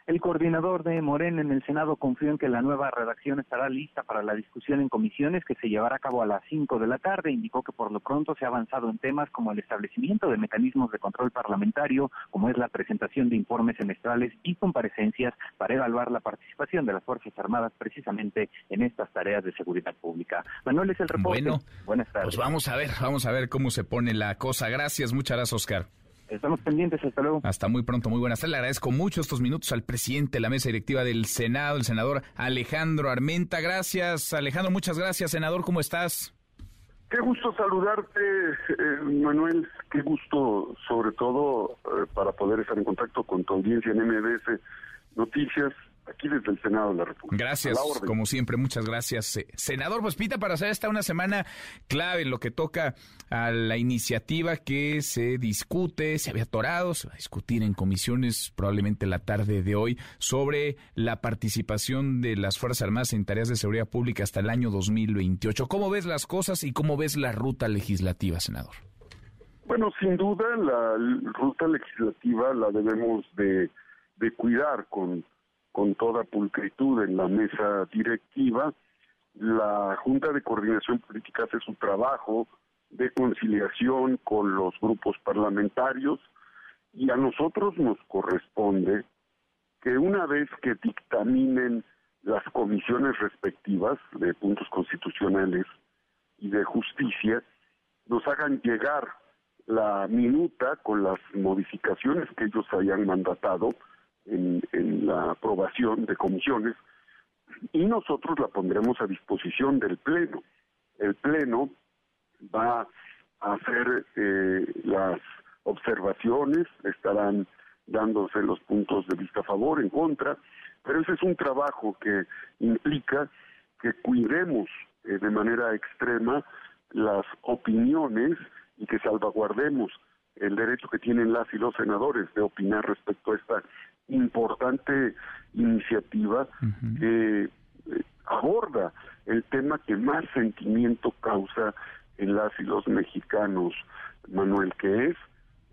El coordinador de Morena en el Senado confió en que la nueva redacción estará lista para la discusión en comisiones que se llevará a cabo a las 5 de la tarde. Indicó que por lo pronto se ha avanzado en temas como el establecimiento de mecanismos de control parlamentario, como es la presentación de informes semestrales y comparecencias para evaluar la participación de las Fuerzas Armadas precisamente en estas tareas de seguridad pública. Manuel es el reporte. Bueno, buenas tardes. Pues vamos a ver, vamos a ver cómo se pone la cosa. Gracias, muchas gracias, Oscar. Estamos pendientes, hasta luego. Hasta muy pronto, muy buenas tardes. Le agradezco mucho estos minutos al presidente de la mesa directiva del Senado, el senador Alejandro Armenta. Gracias, Alejandro, muchas gracias, senador, ¿cómo estás? Qué gusto saludarte, eh, Manuel. Qué gusto, sobre todo, eh, para poder estar en contacto con tu audiencia en MBS Noticias aquí desde el Senado de la República. Gracias, como siempre, muchas gracias. Eh, senador, pues pita para hacer esta una semana clave en lo que toca a la iniciativa que se discute, se había atorado, se va a discutir en comisiones probablemente la tarde de hoy sobre la participación de las Fuerzas Armadas en tareas de seguridad pública hasta el año 2028. ¿Cómo ves las cosas y cómo ves la ruta legislativa, senador? Bueno, sin duda la ruta legislativa la debemos de, de cuidar con con toda pulcritud en la mesa directiva. La Junta de Coordinación Política hace su trabajo de conciliación con los grupos parlamentarios y a nosotros nos corresponde que una vez que dictaminen las comisiones respectivas de puntos constitucionales y de justicia, nos hagan llegar la minuta con las modificaciones que ellos hayan mandatado en, la aprobación de comisiones y nosotros la pondremos a disposición del Pleno. El Pleno va a hacer eh, las observaciones, estarán dándose los puntos de vista a favor, en contra, pero ese es un trabajo que implica que cuidemos eh, de manera extrema las opiniones y que salvaguardemos el derecho que tienen las y los senadores de opinar respecto a esta importante iniciativa que eh, aborda el tema que más sentimiento causa en las y los mexicanos, Manuel, que es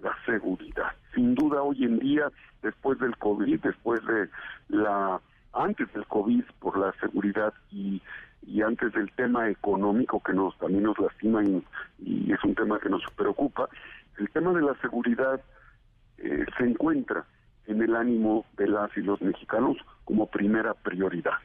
la seguridad. sin duda hoy en día, después del COVID, después de la antes del COVID por la seguridad y, y antes del tema económico que nos también nos lastima y, y es un tema que nos preocupa, el tema de la seguridad eh, se encuentra en el ánimo de las y los mexicanos como primera prioridad.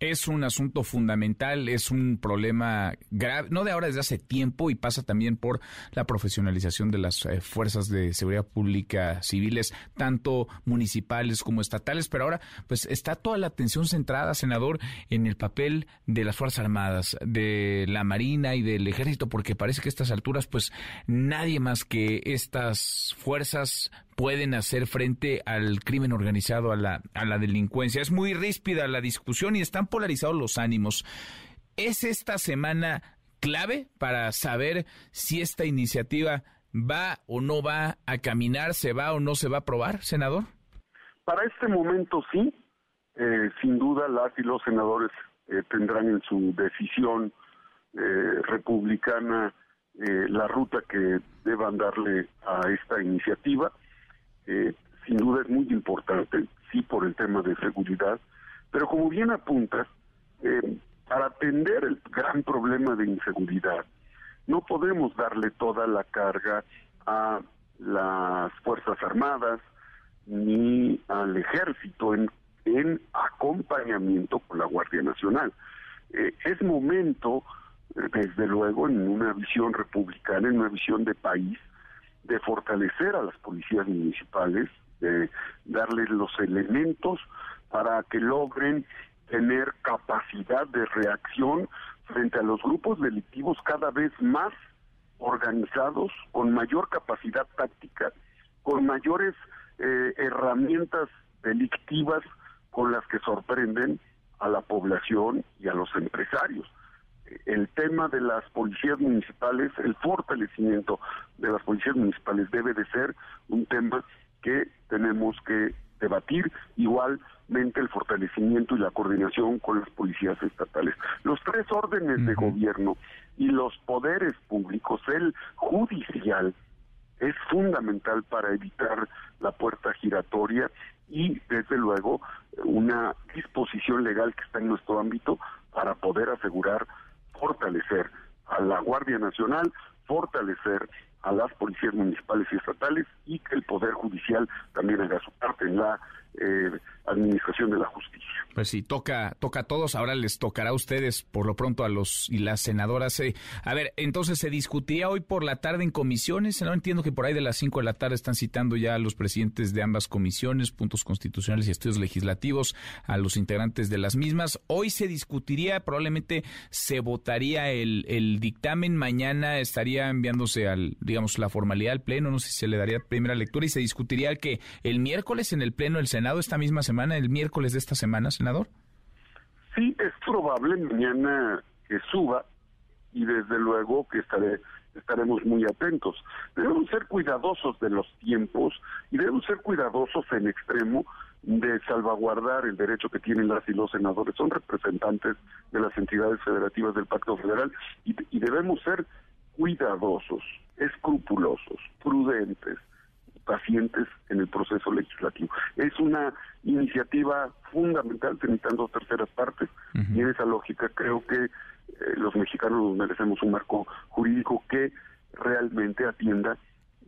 Es un asunto fundamental, es un problema grave, no de ahora, desde hace tiempo y pasa también por la profesionalización de las eh, fuerzas de seguridad pública civiles, tanto municipales como estatales, pero ahora pues está toda la atención centrada, senador, en el papel de las Fuerzas Armadas, de la Marina y del Ejército, porque parece que a estas alturas pues nadie más que estas fuerzas pueden hacer frente al crimen organizado, a la, a la delincuencia. Es muy ríspida la discusión y están polarizados los ánimos. ¿Es esta semana clave para saber si esta iniciativa va o no va a caminar, se va o no se va a aprobar, senador? Para este momento sí. Eh, sin duda las y los senadores eh, tendrán en su decisión eh, republicana la ruta que deban darle a esta iniciativa eh, sin duda es muy importante, sí por el tema de seguridad, pero como bien apunta, eh, para atender el gran problema de inseguridad, no podemos darle toda la carga a las Fuerzas Armadas ni al Ejército en, en acompañamiento con la Guardia Nacional. Eh, es momento, desde luego, en una visión republicana, en una visión de país, de fortalecer a las policías municipales, de darles los elementos para que logren tener capacidad de reacción frente a los grupos delictivos cada vez más organizados, con mayor capacidad táctica, con mayores eh, herramientas delictivas con las que sorprenden a la población y a los empresarios el tema de las policías municipales, el fortalecimiento de las policías municipales debe de ser un tema que tenemos que debatir, igualmente el fortalecimiento y la coordinación con las policías estatales. Los tres órdenes de gobierno y los poderes públicos, el judicial, es fundamental para evitar la puerta giratoria y, desde luego, una disposición legal que está en nuestro ámbito para poder asegurar fortalecer a la Guardia Nacional, fortalecer a las policías municipales y estatales y que el Poder Judicial también haga su parte en la eh, administración de la justicia. Pues sí, toca, toca a todos, ahora les tocará a ustedes, por lo pronto a los y las senadoras. Eh. A ver, entonces se discutía hoy por la tarde en comisiones, no entiendo que por ahí de las 5 de la tarde están citando ya a los presidentes de ambas comisiones, puntos constitucionales y estudios legislativos, a los integrantes de las mismas. Hoy se discutiría, probablemente se votaría el, el dictamen, mañana estaría enviándose al, digamos, la formalidad al Pleno, no sé si se le daría primera lectura y se discutiría que el miércoles en el Pleno del Senado, esta misma semana, el miércoles de esta semana, senador. Sí, es probable mañana que suba y desde luego que estaré estaremos muy atentos. Debemos ser cuidadosos de los tiempos y debemos ser cuidadosos en extremo de salvaguardar el derecho que tienen las y los senadores. Son representantes de las entidades federativas del Pacto Federal y, y debemos ser cuidadosos, escrupulosos, prudentes pacientes en el proceso legislativo. Es una iniciativa fundamental, necesitando terceras partes, y en esa lógica creo que eh, los mexicanos merecemos un marco jurídico que realmente atienda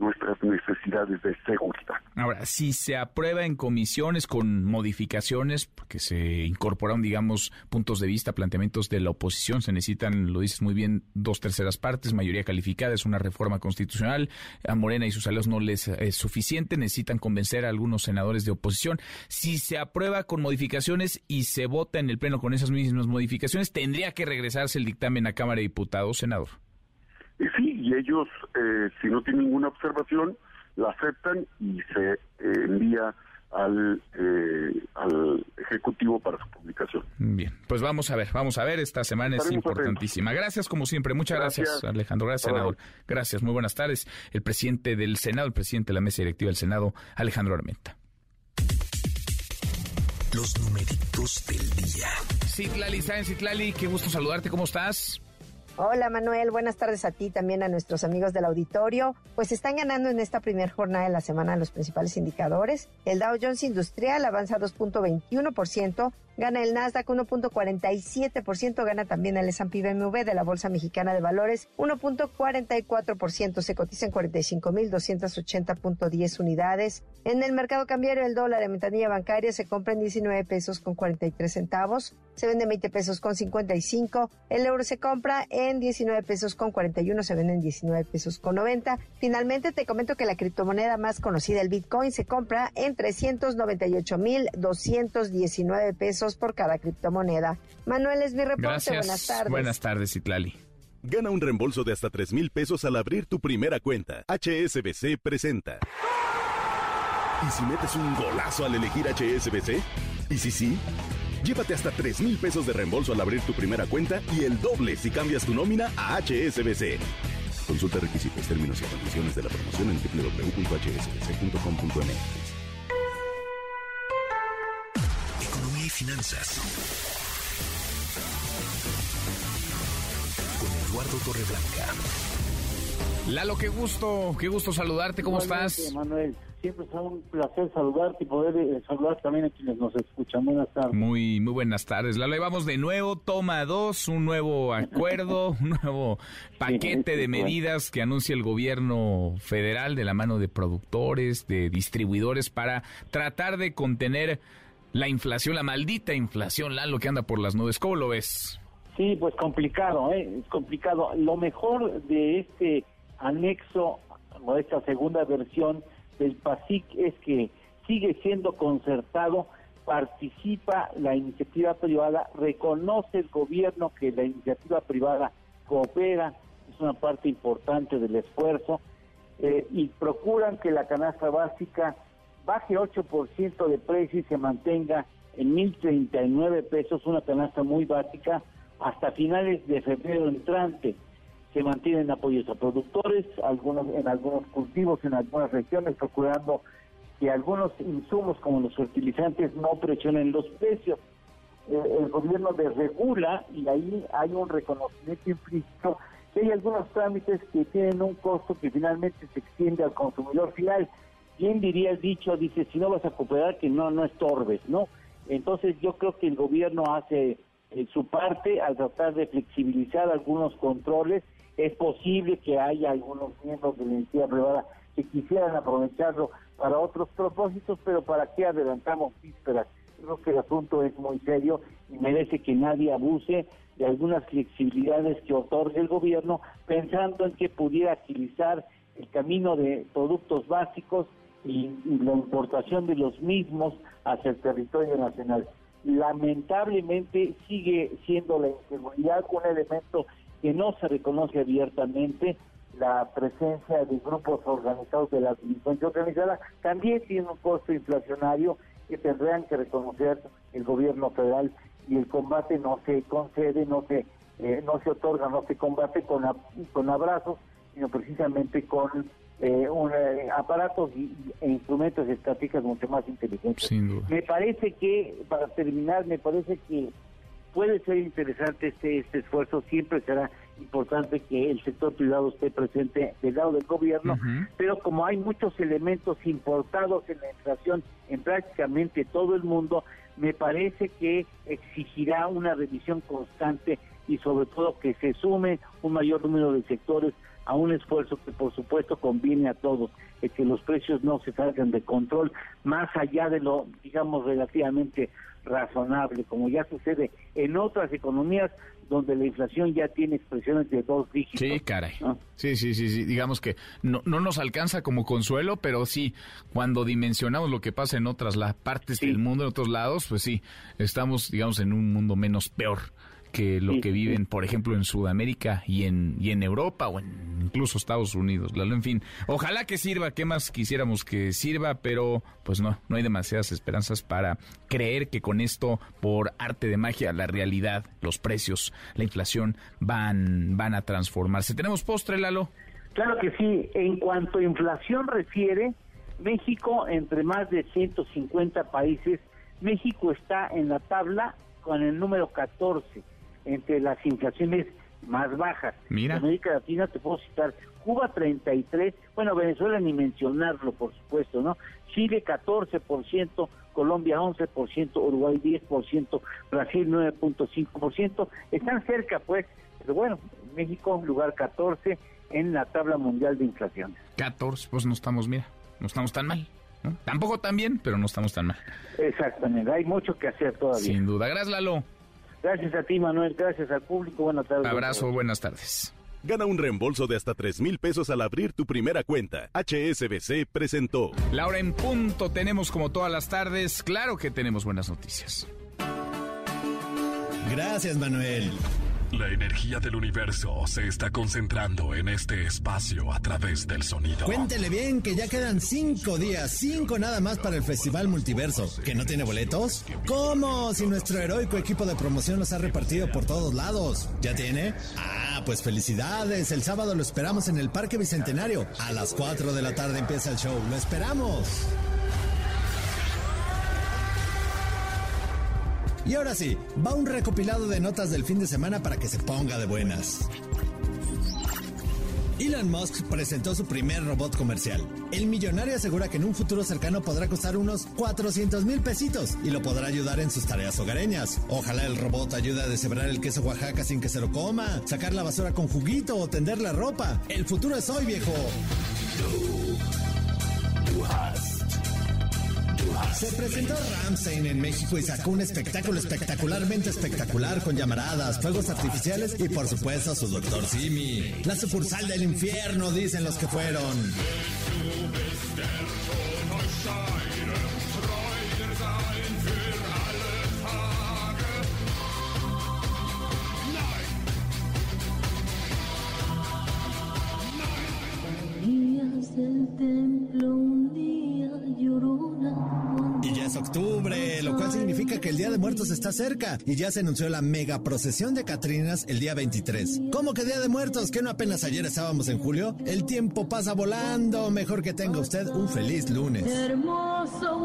nuestras necesidades de seguridad. Ahora, si se aprueba en comisiones con modificaciones, porque se incorporaron, digamos, puntos de vista, planteamientos de la oposición, se necesitan, lo dices muy bien, dos terceras partes, mayoría calificada, es una reforma constitucional, a Morena y sus aliados no les es suficiente, necesitan convencer a algunos senadores de oposición. Si se aprueba con modificaciones y se vota en el Pleno con esas mismas modificaciones, tendría que regresarse el dictamen a Cámara de Diputados, senador. Y sí, y ellos, eh, si no tienen ninguna observación, la aceptan y se eh, envía al, eh, al Ejecutivo para su publicación. Bien, pues vamos a ver, vamos a ver, esta semana es importantísima. Gracias como siempre, muchas gracias, Alejandro, gracias senador. Gracias, muy buenas tardes. El presidente del Senado, el presidente de la mesa directiva del Senado, Alejandro Armenta. Los numeritos del día. Citlali, ¿saben Citlali? Qué gusto saludarte, ¿cómo estás? Hola Manuel, buenas tardes a ti, también a nuestros amigos del auditorio. Pues están ganando en esta primera jornada de la semana los principales indicadores. El Dow Jones Industrial avanza 2.21%, gana el Nasdaq 1.47%, gana también el S&P BMW de la Bolsa Mexicana de Valores 1.44%, se cotiza en 45.280.10 unidades. En el mercado cambiario el dólar en ventanilla bancaria se compra en 19 pesos con 43 centavos, se vende en 20 pesos con 55, el euro se compra en 19 pesos con 41, se vende en 19 pesos con 90. Finalmente te comento que la criptomoneda más conocida, el Bitcoin, se compra en 398.219 pesos por cada criptomoneda. Manuel es mi reporte. Buenas tardes. Buenas tardes, Itlali. Gana un reembolso de hasta 3 mil pesos al abrir tu primera cuenta. HSBC presenta. ¿Y si metes un golazo al elegir HSBC? ¿Y si sí? Llévate hasta 3 mil pesos de reembolso al abrir tu primera cuenta y el doble si cambias tu nómina a HSBC. Consulta requisitos, términos y condiciones de la promoción en www.hsbc.com.mx. finanzas. Con Eduardo Torreblanca. Lalo, qué gusto, qué gusto saludarte, ¿cómo estás? Manuel, siempre es un placer saludarte y poder eh, saludar también a quienes nos escuchan. Buenas tardes. Muy, muy buenas tardes. Lalo, ahí vamos de nuevo, toma dos, un nuevo acuerdo, un nuevo paquete de medidas que anuncia el gobierno federal de la mano de productores, de distribuidores para tratar de contener la inflación, la maldita inflación, Lalo, que anda por las nubes. ¿Cómo lo ves? Sí, pues complicado, ¿eh? Es complicado. Lo mejor de este anexo o esta segunda versión del PASIC es que sigue siendo concertado, participa la iniciativa privada, reconoce el gobierno que la iniciativa privada coopera, es una parte importante del esfuerzo, eh, y procuran que la canasta básica baje 8% de precio y se mantenga en 1.039 pesos, una canasta muy básica, hasta finales de febrero entrante se mantienen apoyos a productores, algunos en algunos cultivos, en algunas regiones, procurando que algunos insumos como los fertilizantes no presionen los precios. Eh, el gobierno desregula y ahí hay un reconocimiento implícito que hay algunos trámites que tienen un costo que finalmente se extiende al consumidor final. ¿Quién diría el dicho? Dice, si no vas a cooperar, que no, no estorbes, ¿no? Entonces yo creo que el gobierno hace eh, su parte al tratar de flexibilizar algunos controles es posible que haya algunos miembros de la iniciativa privada que quisieran aprovecharlo para otros propósitos, pero ¿para qué adelantamos vísperas? Creo que el asunto es muy serio y merece que nadie abuse de algunas flexibilidades que otorgue el gobierno, pensando en que pudiera agilizar el camino de productos básicos y, y la importación de los mismos hacia el territorio nacional. Lamentablemente sigue siendo la inseguridad un elemento que no se reconoce abiertamente la presencia de grupos organizados de la delincuencia organizada, también tiene un costo inflacionario que tendrán que reconocer el gobierno federal y el combate no se concede, no se eh, no se otorga, no se combate con, con abrazos, sino precisamente con eh, eh, aparatos e instrumentos y estratégicas mucho más inteligentes. Me parece que, para terminar, me parece que puede ser interesante este, este esfuerzo, siempre será importante que el sector privado esté presente del lado del gobierno, pero como hay muchos elementos importados en la inflación en prácticamente todo el mundo, me parece que exigirá una revisión constante y sobre todo que se sume un mayor número de sectores a un esfuerzo que por supuesto conviene a todos, es que los precios no se salgan de control más allá de lo, digamos, relativamente razonable, como ya sucede en otras economías donde la inflación ya tiene expresiones de dos dígitos. Sí, caray. Sí, sí, sí, sí. Digamos que no, no nos alcanza como consuelo, pero sí, cuando dimensionamos lo que pasa en otras partes del mundo, en otros lados, pues sí, estamos, digamos, en un mundo menos peor que lo que viven, por ejemplo, en Sudamérica y en, y en Europa o en incluso Estados Unidos. En fin, ojalá que sirva, ¿qué más quisiéramos que sirva? Pero pues no, no hay demasiadas esperanzas para creer que con esto, por arte de magia, la realidad, los precios, la inflación van, van a transformarse. ¿Tenemos postre, Lalo? Claro que sí. En cuanto a inflación refiere, México, entre más de 150 países, México está en la tabla con el número 14 entre las inflaciones más bajas. Mira. En América Latina te puedo citar Cuba 33, bueno, Venezuela ni mencionarlo, por supuesto, ¿no? Chile 14%, Colombia 11%, Uruguay 10%, Brasil 9.5%. Están cerca, pues, pero bueno, México lugar 14 en la tabla mundial de inflación. 14, pues no estamos, mira, no estamos tan mal. ¿no? Tampoco tan bien, pero no estamos tan mal. Exactamente, hay mucho que hacer todavía. Sin duda. Gracias, Lalo. Gracias a ti, Manuel, gracias al público, buenas tardes. Abrazo, buenas tardes. Gana un reembolso de hasta 3 mil pesos al abrir tu primera cuenta. HSBC presentó. Laura en punto, tenemos como todas las tardes, claro que tenemos buenas noticias. Gracias, Manuel. La energía del universo se está concentrando en este espacio a través del sonido. Cuéntele bien que ya quedan cinco días, cinco nada más para el Festival Multiverso. ¿Que no tiene boletos? ¿Cómo? Si nuestro heroico equipo de promoción los ha repartido por todos lados. ¿Ya tiene? Ah, pues felicidades. El sábado lo esperamos en el Parque Bicentenario. A las 4 de la tarde empieza el show. ¡Lo esperamos! Y ahora sí, va un recopilado de notas del fin de semana para que se ponga de buenas. Elon Musk presentó su primer robot comercial. El millonario asegura que en un futuro cercano podrá costar unos 400 mil pesitos y lo podrá ayudar en sus tareas hogareñas. Ojalá el robot ayude a deshebrar el queso Oaxaca sin que se lo coma, sacar la basura con juguito o tender la ropa. El futuro es hoy, viejo. Se presentó Ramstein en México y sacó un espectáculo espectacularmente espectacular con llamaradas, fuegos artificiales y por supuesto su doctor Simi. La sucursal del infierno, dicen los que fueron. Y ya es octubre, lo cual significa que el Día de Muertos está cerca y ya se anunció la mega procesión de Catrinas el día 23. ¿Cómo que Día de Muertos? ¿Que no apenas ayer estábamos en julio? El tiempo pasa volando, mejor que tenga usted un feliz lunes. Hermoso.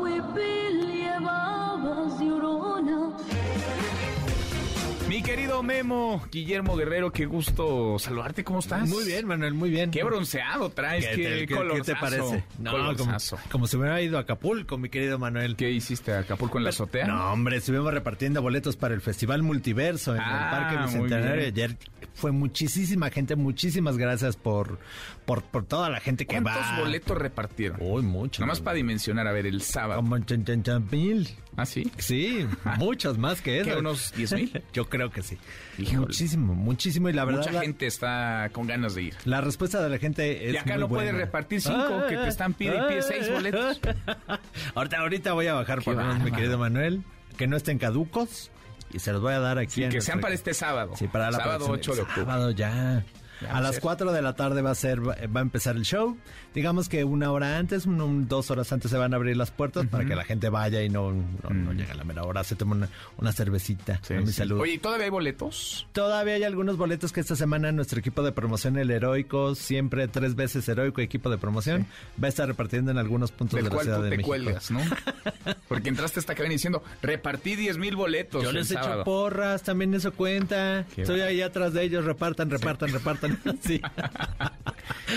Mi querido Memo, Guillermo Guerrero, qué gusto saludarte, ¿cómo estás? Muy bien, Manuel, muy bien. Qué bronceado traes, ¿Qué, qué, qué- te parece? No, como, como si hubiera ido a Acapulco, mi querido Manuel. ¿Qué hiciste a Acapulco en la azotea? No, hombre, estuvimos repartiendo boletos para el Festival Multiverso en Ah, el Parque muy Bicentenario. Ayer fue muchísima gente, muchísimas gracias por, por, por toda la gente que ¿Cuántos va. boletos repartieron? Uy, mucho. Nada más para dimensionar, a ver, el sábado. Como chan, chan, chan, mil. ¿Ah, sí? Sí, muchos más que eso. ¿Qué, unos 10 mil? Yo creo que sí. Híjole. Muchísimo, muchísimo. Y la verdad, Mucha la, gente está con ganas de ir. la respuesta de la gente es. y acá muy no puedes buena. repartir cinco, que te están pide y pide seis boletos. ahorita, ahorita voy a bajar por unos, mi querido Manuel, que no estén caducos y se los voy a dar aquí. Sí, que nuestra- sean para este sábado. Sí, para la sábado próxima- 8 de octubre. Sábado ya. A a las ser. 4 de la tarde va a ser va a empezar el show. Digamos que una hora antes, un- dos horas antes se van a abrir las puertas para que la gente vaya y no, no, no llegue a la mera hora. Se toma una, una cervecita. Sí, a mi sí. salud. Oye, ¿y todavía hay boletos? Todavía hay algunos boletos que esta semana nuestro equipo de promoción, el Heroico, siempre tres veces heroico equipo de promoción, va a estar repartiendo en algunos puntos Del de la cual Ciudad tú de te México. cuelgas, ¿no? Porque entraste esta cabina diciendo, repartí 10 mil boletos Yo les echo sábado. porras, también eso cuenta. Qué Estoy ahí atrás de ellos, repartan, repartan, repartan. Sí.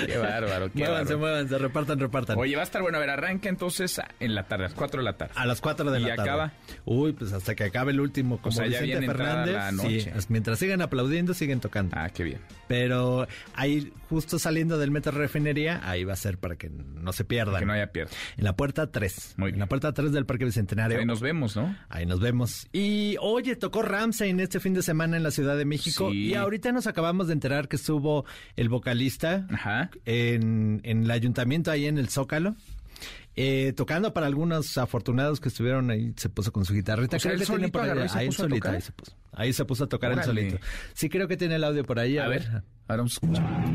Qué bárbaro, qué bárbaro. Muévanse, repartan, repartan. Oye, va a estar bueno. A ver, arranca entonces en la tarde, a las 4 de la tarde. a las 4 de ¿Y la tarde. acaba? Uy, pues hasta que acabe el último, como sea, ya Vicente Fernández. la noche. mientras sigan aplaudiendo, siguen tocando. Ah, qué bien. Pero ahí, justo saliendo del Metro Refinería, ahí va a ser para que no se pierdan. Que no haya pierde. En la puerta 3. Muy en bien. la puerta 3 del Parque Bicentenario. Ahí nos vemos, ¿no? Ahí nos vemos. Y oye, tocó Ramsey en este fin de semana en la Ciudad de México. Sí. Y ahorita nos acabamos de enterar que estuvo el vocalista Ajá. en, en el ayuntamiento ahí en el Zócalo. eh, tocando para algunos afortunados que estuvieron ahí, se puso con su guitarrita. O sea, Creo ¿él que tiene solito por ahí, solito, tocar? ahí se puso. Ahí se puso a tocar el solito. Sí, creo que tiene el audio por ahí. A, A ver, ahora vamos a escuchar.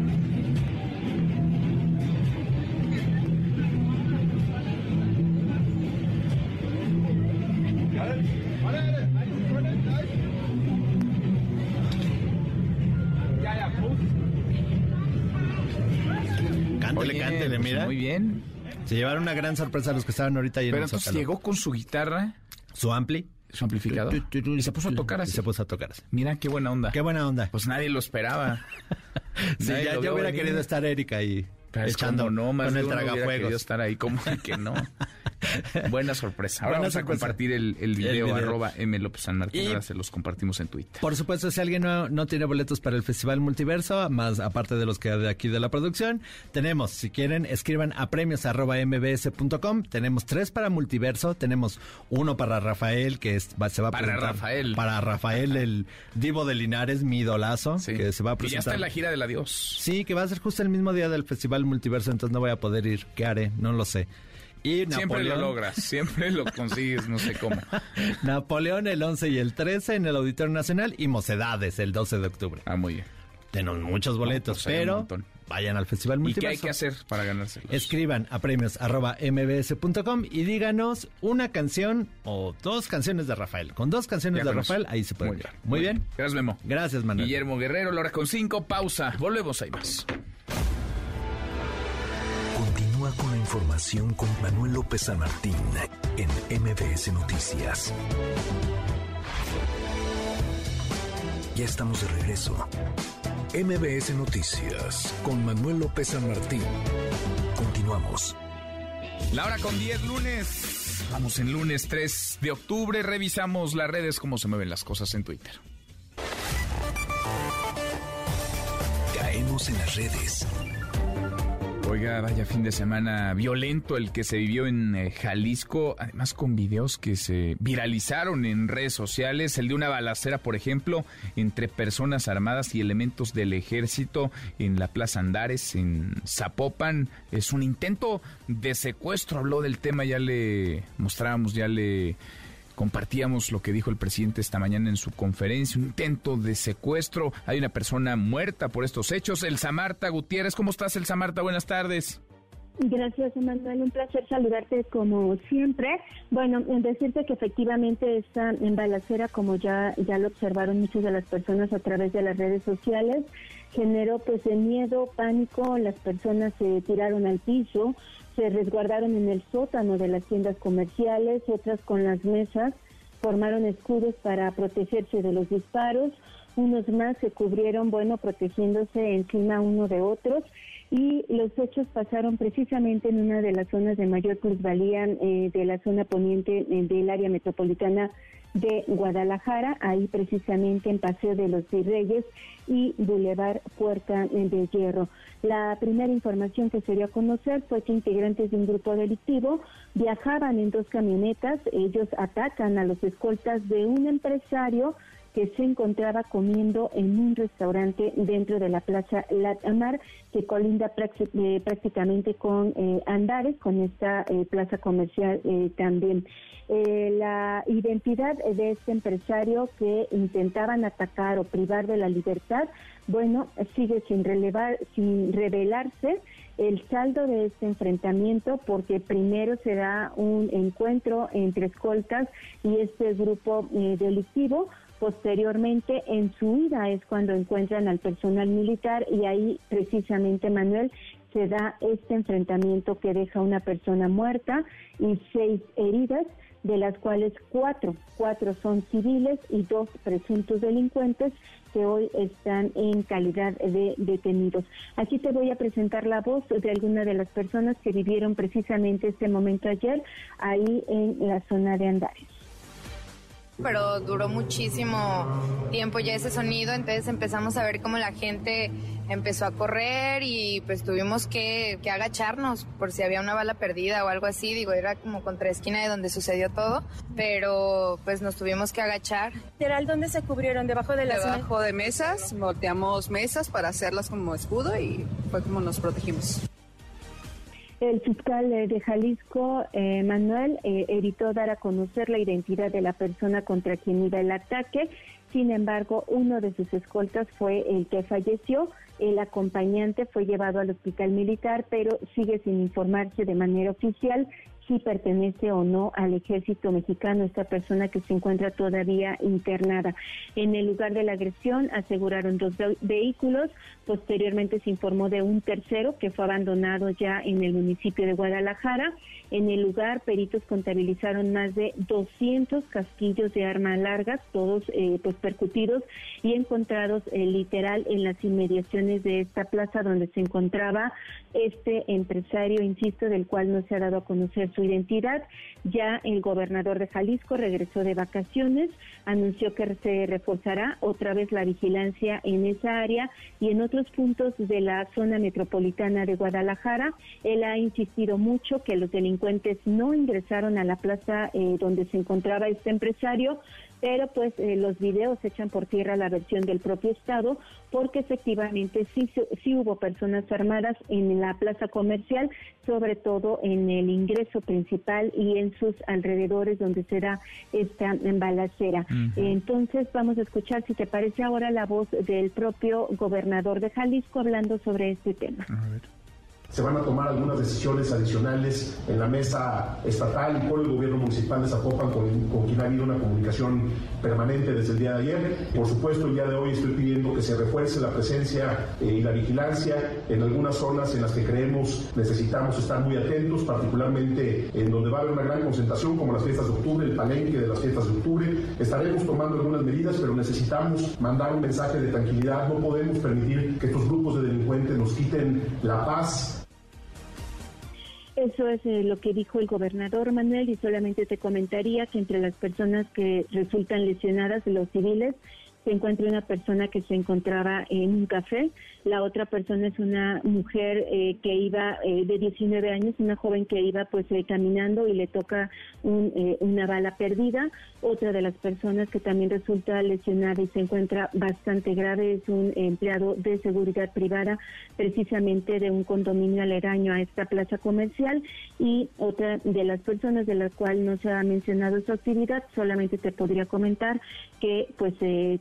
Cántele, pues, mira. Muy bien. Se llevaron una gran sorpresa los que estaban ahorita ahí en Pero el entonces Zócalo. llegó con su guitarra, Su ampli. su amplificador. Y se puso a tocar así. Y se puso a tocar así. Mira qué buena onda. Qué buena onda. Pues nadie lo esperaba. Sí, Nadie ya lo hubiera venir. querido estar Erika ahí Pero echando no, más con el tragafuegos. estar ahí, como que no. Buena sorpresa. Ahora Buena vamos a compartir el, el video, video. arroba M. López San Martín. Y- Ahora se los compartimos en Twitter. Por supuesto, si alguien no, no tiene boletos para el Festival Multiverso, más aparte de los que de aquí de la producción, tenemos, si quieren, escriban a premios arroba mbs.com. Tenemos tres para Multiverso, tenemos uno para Rafael, que es- va- se va a Para presentar. Rafael. Para Rafael, el divo de Linares, mi idolazo, que se va a Y ya presentar. está en la gira del adiós. Sí, que va a ser justo el mismo día del Festival Multiverso, entonces no voy a poder ir. ¿Qué haré? No lo sé. Y Siempre Napoleón, lo logras, siempre lo consigues, no sé cómo. Napoleón el 11 y el 13 en el Auditorio Nacional y Mocedades el 12 de octubre. Ah, muy bien. Tenemos muchos boletos, pues pero vayan al Festival ¿Y qué Multiverso. hay que hacer para ganárselos? Escriban a premios arroba mbs.com y díganos una canción o dos canciones de Rafael. Con dos canciones Ya de. Rafael, ahí se puede Muy bien, Muy bien. Gracias, Memo. Gracias, Manuel. Guillermo Guerrero, la hora con cinco, pausa. Volvemos, hay más. Continúa con la información con Manuel López San Martín en MBS Noticias. Ya estamos de regreso. MBS Noticias con Manuel López San Martín. Continuamos. La hora con 10 lunes. Vamos en lunes 3 de octubre. Revisamos las redes, cómo se mueven las cosas en Twitter. Caemos en las redes. Oiga, vaya fin de semana violento el que se vivió en eh, Jalisco, además con videos que se viralizaron en redes sociales, el de una balacera, por ejemplo, entre personas armadas y elementos del ejército en la Plaza Andares, en Zapopan. Es un intento de secuestro, habló del tema, ya le mostrábamos, ya le compartíamos lo que dijo el presidente esta mañana en su conferencia, un intento de secuestro, hay una persona muerta por estos hechos. Elsa Marta Gutiérrez, ¿cómo estás Elsa Marta? Buenas tardes. Gracias, Emanuel. Un placer saludarte como siempre. Bueno, en decirte que efectivamente esta en balacera, como ya, ya lo observaron muchas de las personas a través de las redes sociales, generó pues de miedo, pánico, las personas se tiraron al piso, se resguardaron en el sótano de las tiendas comerciales, otras con las mesas, formaron escudos para protegerse de los disparos, unos más se cubrieron, bueno, protegiéndose encima uno de otros y los hechos pasaron precisamente en una de las zonas de mayor plusvalía eh, de la zona poniente eh, del área metropolitana de Guadalajara, ahí precisamente en Paseo de los Virreyes y Boulevard Puerta de Hierro. La primera información que se dio a conocer fue que integrantes de un grupo delictivo viajaban en dos camionetas, ellos atacan a los escoltas de un empresario que se encontraba comiendo en un restaurante dentro de la Plaza Latamar, que colinda eh, prácticamente con eh, Andares, con esta eh, plaza comercial también. La identidad de este empresario que intentaban atacar o privar de la libertad, bueno, sigue sin relevar, sin revelarse el saldo de este enfrentamiento porque primero se da un encuentro entre escoltas y este grupo eh, delictivo Posteriormente, en su ida es cuando encuentran al personal militar y ahí precisamente, Manuel, se da este enfrentamiento que deja una persona muerta y seis heridas, de las cuales cuatro, cuatro son civiles y dos presuntos delincuentes que hoy están en calidad de detenidos. Aquí te voy a presentar la voz de alguna de las personas que vivieron precisamente este momento ayer ahí en la zona de Andares pero duró muchísimo tiempo ya ese sonido, entonces empezamos a ver cómo la gente empezó a correr y pues tuvimos que, que, agacharnos por si había una bala perdida o algo así, digo, era como contra esquina de donde sucedió todo, pero pues nos tuvimos que agachar. Literal, ¿dónde se cubrieron? ¿Debajo de las Debajo de mesas, volteamos mesas para hacerlas como escudo y fue como nos protegimos. El fiscal de Jalisco, eh, Manuel, eh, evitó dar a conocer la identidad de la persona contra quien iba el ataque. Sin embargo, uno de sus escoltas fue el que falleció. El acompañante fue llevado al hospital militar, pero sigue sin informarse de manera oficial si pertenece o no al ejército mexicano, esta persona que se encuentra todavía internada. En el lugar de la agresión aseguraron dos vehículos, posteriormente se informó de un tercero que fue abandonado ya en el municipio de Guadalajara. En el lugar, peritos contabilizaron más de 200 casquillos de armas largas, todos eh, pues percutidos y encontrados eh, literal en las inmediaciones de esta plaza donde se encontraba este empresario, insisto, del cual no se ha dado a conocer su identidad. Ya el gobernador de Jalisco regresó de vacaciones, anunció que se reforzará otra vez la vigilancia en esa área y en puntos de la zona metropolitana de Guadalajara. Él ha insistido mucho que los delincuentes no ingresaron a la plaza eh, donde se encontraba este empresario, pero pues eh, los videos echan por tierra la versión del propio Estado porque efectivamente sí, sí hubo personas armadas en la plaza comercial, sobre todo en el ingreso principal y en sus alrededores donde se da esta balacera. Entonces vamos a escuchar, si te parece ahora, la voz del propio gobernador de Jalisco hablando sobre este tema se van a tomar algunas decisiones adicionales en la mesa estatal y con el gobierno municipal de Zapopan, con, quien ha habido una comunicación permanente desde el día de ayer. Por supuesto, el día de hoy estoy pidiendo que se refuerce la presencia eh, y la vigilancia en algunas zonas en las que creemos necesitamos estar muy atentos, particularmente en donde va a haber una gran concentración, como las fiestas de octubre, el palenque de las fiestas de octubre. Estaremos tomando algunas medidas, pero necesitamos mandar un mensaje de tranquilidad. No podemos permitir que estos grupos de delincuentes nos quiten la paz eso es eh, lo que dijo el gobernador Manuel y solamente te comentaría que entre las personas que resultan lesionadas, los civiles, se encuentra una persona que se encontraba en un café, la otra persona es una mujer eh, que iba eh, de 19 años, una joven que iba pues eh, caminando y le toca una bala perdida, otra de las personas que también resulta lesionada y se encuentra bastante grave es un empleado de seguridad privada precisamente de un condominio aledaño a esta plaza comercial. Y otra de las personas de la cual no se ha mencionado su actividad, solamente te podría comentar que pues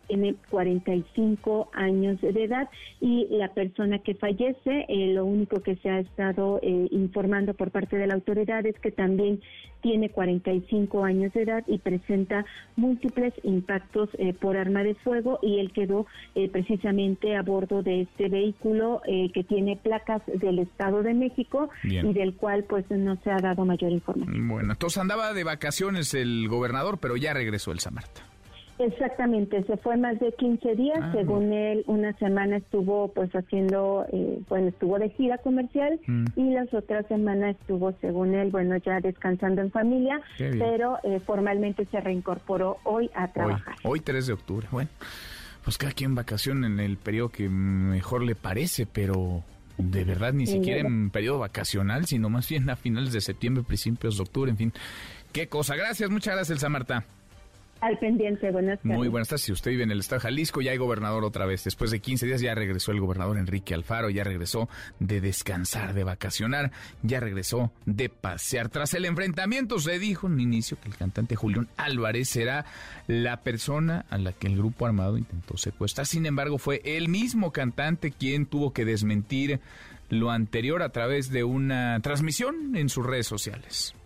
tiene 45 años de edad y la persona que fallece, eh, lo único que se ha estado eh, informando por parte de la autoridad es que también tiene 45 años de edad y presenta múltiples impactos eh, por arma de fuego y él quedó precisamente a bordo de este vehículo que tiene placas del Estado de México y del cual pues no se ha dado mayor información. Bueno, entonces andaba de vacaciones el gobernador, pero ya regresó el Samarta. Exactamente, se fue más de 15 días, ah, según él, una semana estuvo pues haciendo, eh, bueno, estuvo de gira comercial mm. y las otras semanas estuvo, según él, bueno, ya descansando en familia, pero eh, formalmente se reincorporó hoy a trabajar. Hoy, 3 de octubre, bueno, pues cada quien vacación en el periodo que mejor le parece, pero de verdad ni siquiera en periodo vacacional, sino más bien a finales de septiembre, principios de octubre, en fin. Qué cosa. Gracias, muchas gracias, Elsa Marta. Al pendiente, buenas tardes. Muy buenas tardes. Si usted vive en el estado de Jalisco, ya hay gobernador otra vez. Después de 15 días ya regresó el gobernador Enrique Alfaro, ya regresó de descansar, de vacacionar, ya regresó de pasear. Tras el enfrentamiento se dijo en un inicio que el cantante Julián Álvarez será la persona a la que el grupo armado intentó secuestrar. Sin embargo, fue el mismo cantante quien tuvo que desmentir lo anterior a través de una transmisión en sus redes sociales.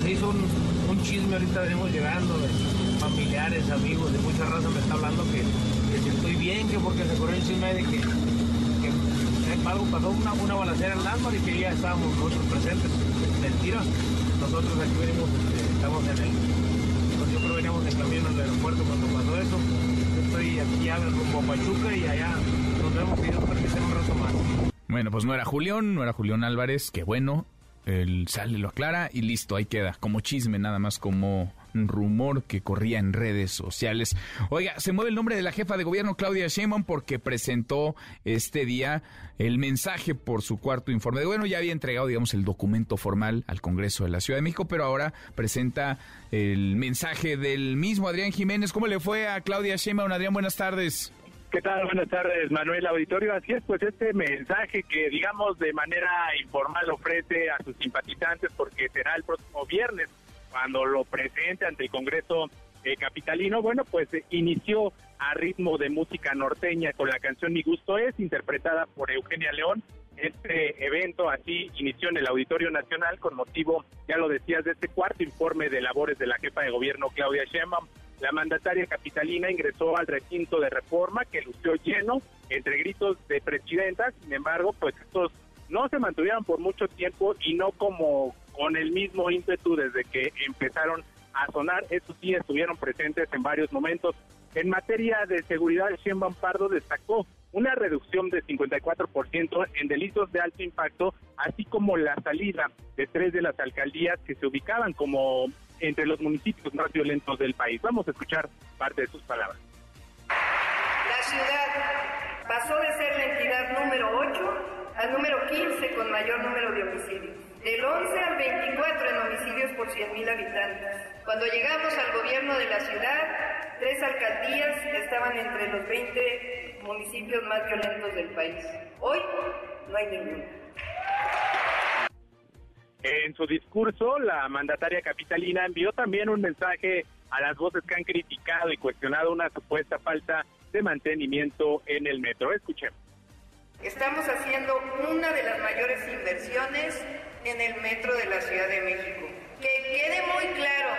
Se hizo un, chisme, ahorita venimos llegando de familiares, amigos, de mucha raza me está hablando que, si estoy bien, que porque se corrió el chisme de que, que algo pasó una, una balacera en Lázaro y que ya estábamos nosotros presentes. Mentira, nosotros aquí venimos, este, estamos en el, pues yo creo que veníamos en camino al aeropuerto cuando pasó eso. Yo estoy aquí ya rumbo a Pachuca y allá nos vemos y Dios permite un rato más. Bueno, pues no era Julián, no era Julián Álvarez, que bueno, el sale, lo aclara y listo, ahí queda, como chisme nada más, como rumor que corría en redes sociales. Oiga, se mueve el nombre de la jefa de gobierno Claudia Sheinbaum porque presentó este día el mensaje por su cuarto informe bueno, ya había entregado digamos el documento formal al Congreso de la Ciudad de México, pero ahora presenta el mensaje del mismo Adrián Jiménez. ¿Cómo le fue a Claudia Sheinbaum? Adrián, buenas tardes. ¿Qué tal? Buenas tardes, Manuel Auditorio. Así es, pues este mensaje que, digamos, de manera informal ofrece a sus simpatizantes, porque será el próximo viernes cuando lo presente ante el Congreso eh, Capitalino. Bueno, pues eh, inició a ritmo de música norteña con la canción Mi Gusto Es, interpretada por Eugenia León Este evento así inició en el Auditorio Nacional con motivo, ya lo decías, de este cuarto informe de labores de la jefa de gobierno Claudia Sheinbaum. La mandataria capitalina ingresó al recinto de reforma que lució lleno entre gritos de presidenta, sin embargo, pues estos no se mantuvieron por mucho tiempo y no como con el mismo ímpetu desde que empezaron a sonar, eso sí estuvieron presentes en varios momentos. En materia de seguridad, Sheinbaum Pardo destacó una reducción de 54% en delitos de alto impacto, así como la salida de tres de las alcaldías que se ubicaban como entre los municipios más violentos del país. Vamos a escuchar parte de sus palabras. La ciudad pasó de ser la entidad número 8 al número 15 con mayor número de homicidios. Del 11 al 24 en homicidios por 100.000 habitantes. Cuando llegamos al gobierno de la ciudad, tres alcaldías estaban entre los 20 municipios más violentos del país. Hoy no hay ninguna. En su discurso, la mandataria capitalina envió también un mensaje a las voces que han criticado y cuestionado una supuesta falta de mantenimiento en el metro. Escuchemos. Estamos haciendo una de las mayores inversiones en el metro de la Ciudad de México. Que quede muy claro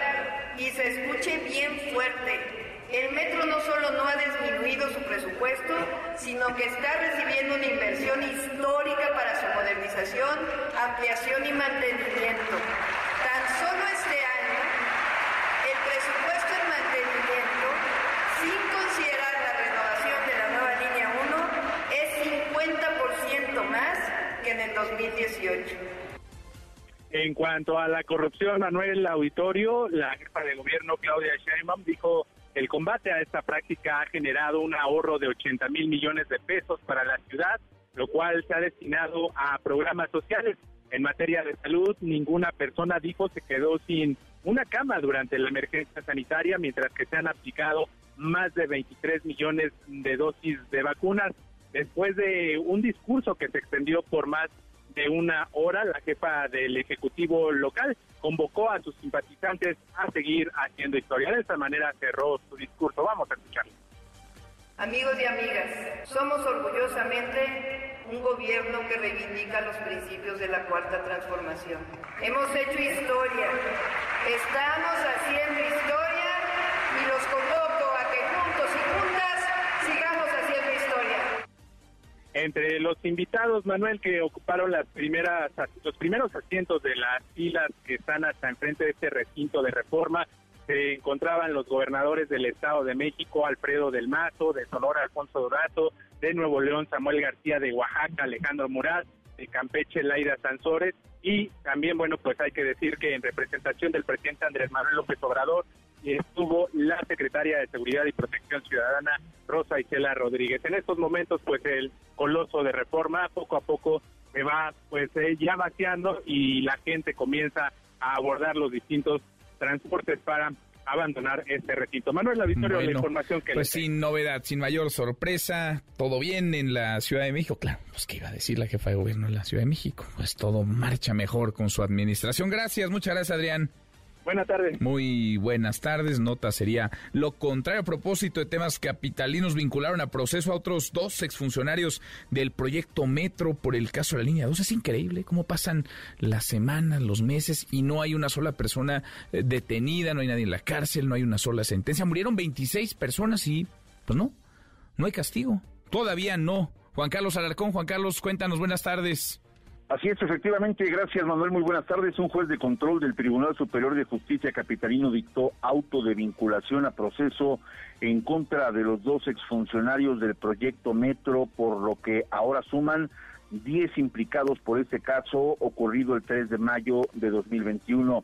y se escuche bien fuerte. El metro no solo no ha disminuido su presupuesto, sino que está recibiendo una inversión histórica para su modernización, ampliación y mantenimiento. Tan solo este año, el presupuesto en mantenimiento, sin considerar la renovación de la nueva línea 1, es 50% más que en el 2018. En cuanto a la corrupción, Manuel Auditorio, la jefa de gobierno Claudia Sheinbaum dijo el combate a esta práctica ha generado un ahorro de 80 mil millones de pesos para la ciudad, lo cual se ha destinado a programas sociales. En materia de salud, ninguna persona dijo se quedó sin una cama durante la emergencia sanitaria, mientras que se han aplicado más de 23 millones de dosis de vacunas. Después de un discurso que se extendió por más de una hora, la jefa del Ejecutivo local convocó a sus simpatizantes a seguir haciendo historia. De esta manera cerró su discurso. Vamos a escucharlo. Amigos y amigas, somos orgullosamente un gobierno que reivindica los principios de la cuarta transformación. Hemos hecho historia, estamos haciendo historia y los convoco a que juntos y juntas sigamos haciendo historia. Entre los invitados, Manuel, que ocuparon las primeras, los primeros asientos de las filas que están hasta enfrente de este recinto de reforma, se encontraban los gobernadores del Estado de México, Alfredo del Mazo, de Sonora, Alfonso Dorato, de Nuevo León, Samuel García, de Oaxaca, Alejandro Murat, de Campeche, Laida Sansores, y también, bueno, pues hay que decir que en representación del presidente Andrés Manuel López Obrador, estuvo la secretaria de Seguridad y Protección Ciudadana, Rosa Isela Rodríguez. En estos momentos, pues el coloso de reforma poco a poco se va pues eh, ya vaciando y la gente comienza a abordar los distintos transportes para abandonar este recinto. Manuel, la victoria Bueno, la información que Pues sin novedad, sin mayor sorpresa, todo bien en la Ciudad de México. Claro, pues qué iba a decir la jefa de gobierno de la Ciudad de México. Pues todo marcha mejor con su administración. Gracias, muchas gracias, Adrián. Buenas tardes. Muy buenas tardes. Nota sería lo contrario a propósito de temas capitalinos vincularon a proceso a otros dos exfuncionarios del proyecto Metro por el caso de la línea 2. Es increíble cómo pasan las semanas, los meses y no hay una sola persona eh, detenida, no hay nadie en la cárcel, no hay una sola sentencia. Murieron 26 personas y pues no, no hay castigo. Todavía no. Juan Carlos Alarcón, Juan Carlos, cuéntanos, buenas tardes. Así es, efectivamente, gracias Manuel, muy buenas tardes. Un juez de control del Tribunal Superior de Justicia Capitalino dictó auto de vinculación a proceso en contra de los dos exfuncionarios del proyecto Metro, por lo que ahora suman 10 implicados por este caso ocurrido el 3 de mayo de 2021.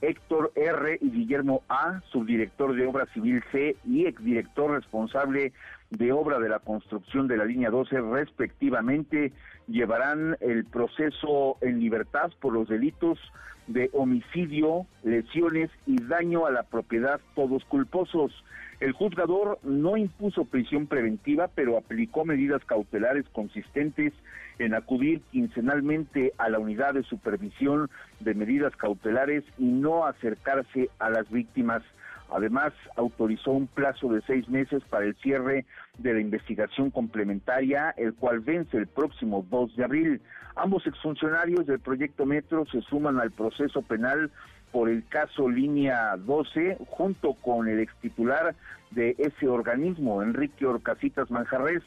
Héctor R. y Guillermo A., subdirector de Obra Civil C y exdirector responsable de obra de la construcción de la línea 12, respectivamente, llevarán el proceso en libertad por los delitos de homicidio, lesiones y daño a la propiedad, todos culposos. El juzgador no impuso prisión preventiva, pero aplicó medidas cautelares consistentes en acudir quincenalmente a la unidad de supervisión de medidas cautelares y no acercarse a las víctimas. Además, autorizó un plazo de seis meses para el cierre de la investigación complementaria, el cual vence el próximo 2 de abril. Ambos exfuncionarios del proyecto Metro se suman al proceso penal por el caso Línea 12, junto con el extitular de ese organismo, Enrique Orcasitas Manjarres.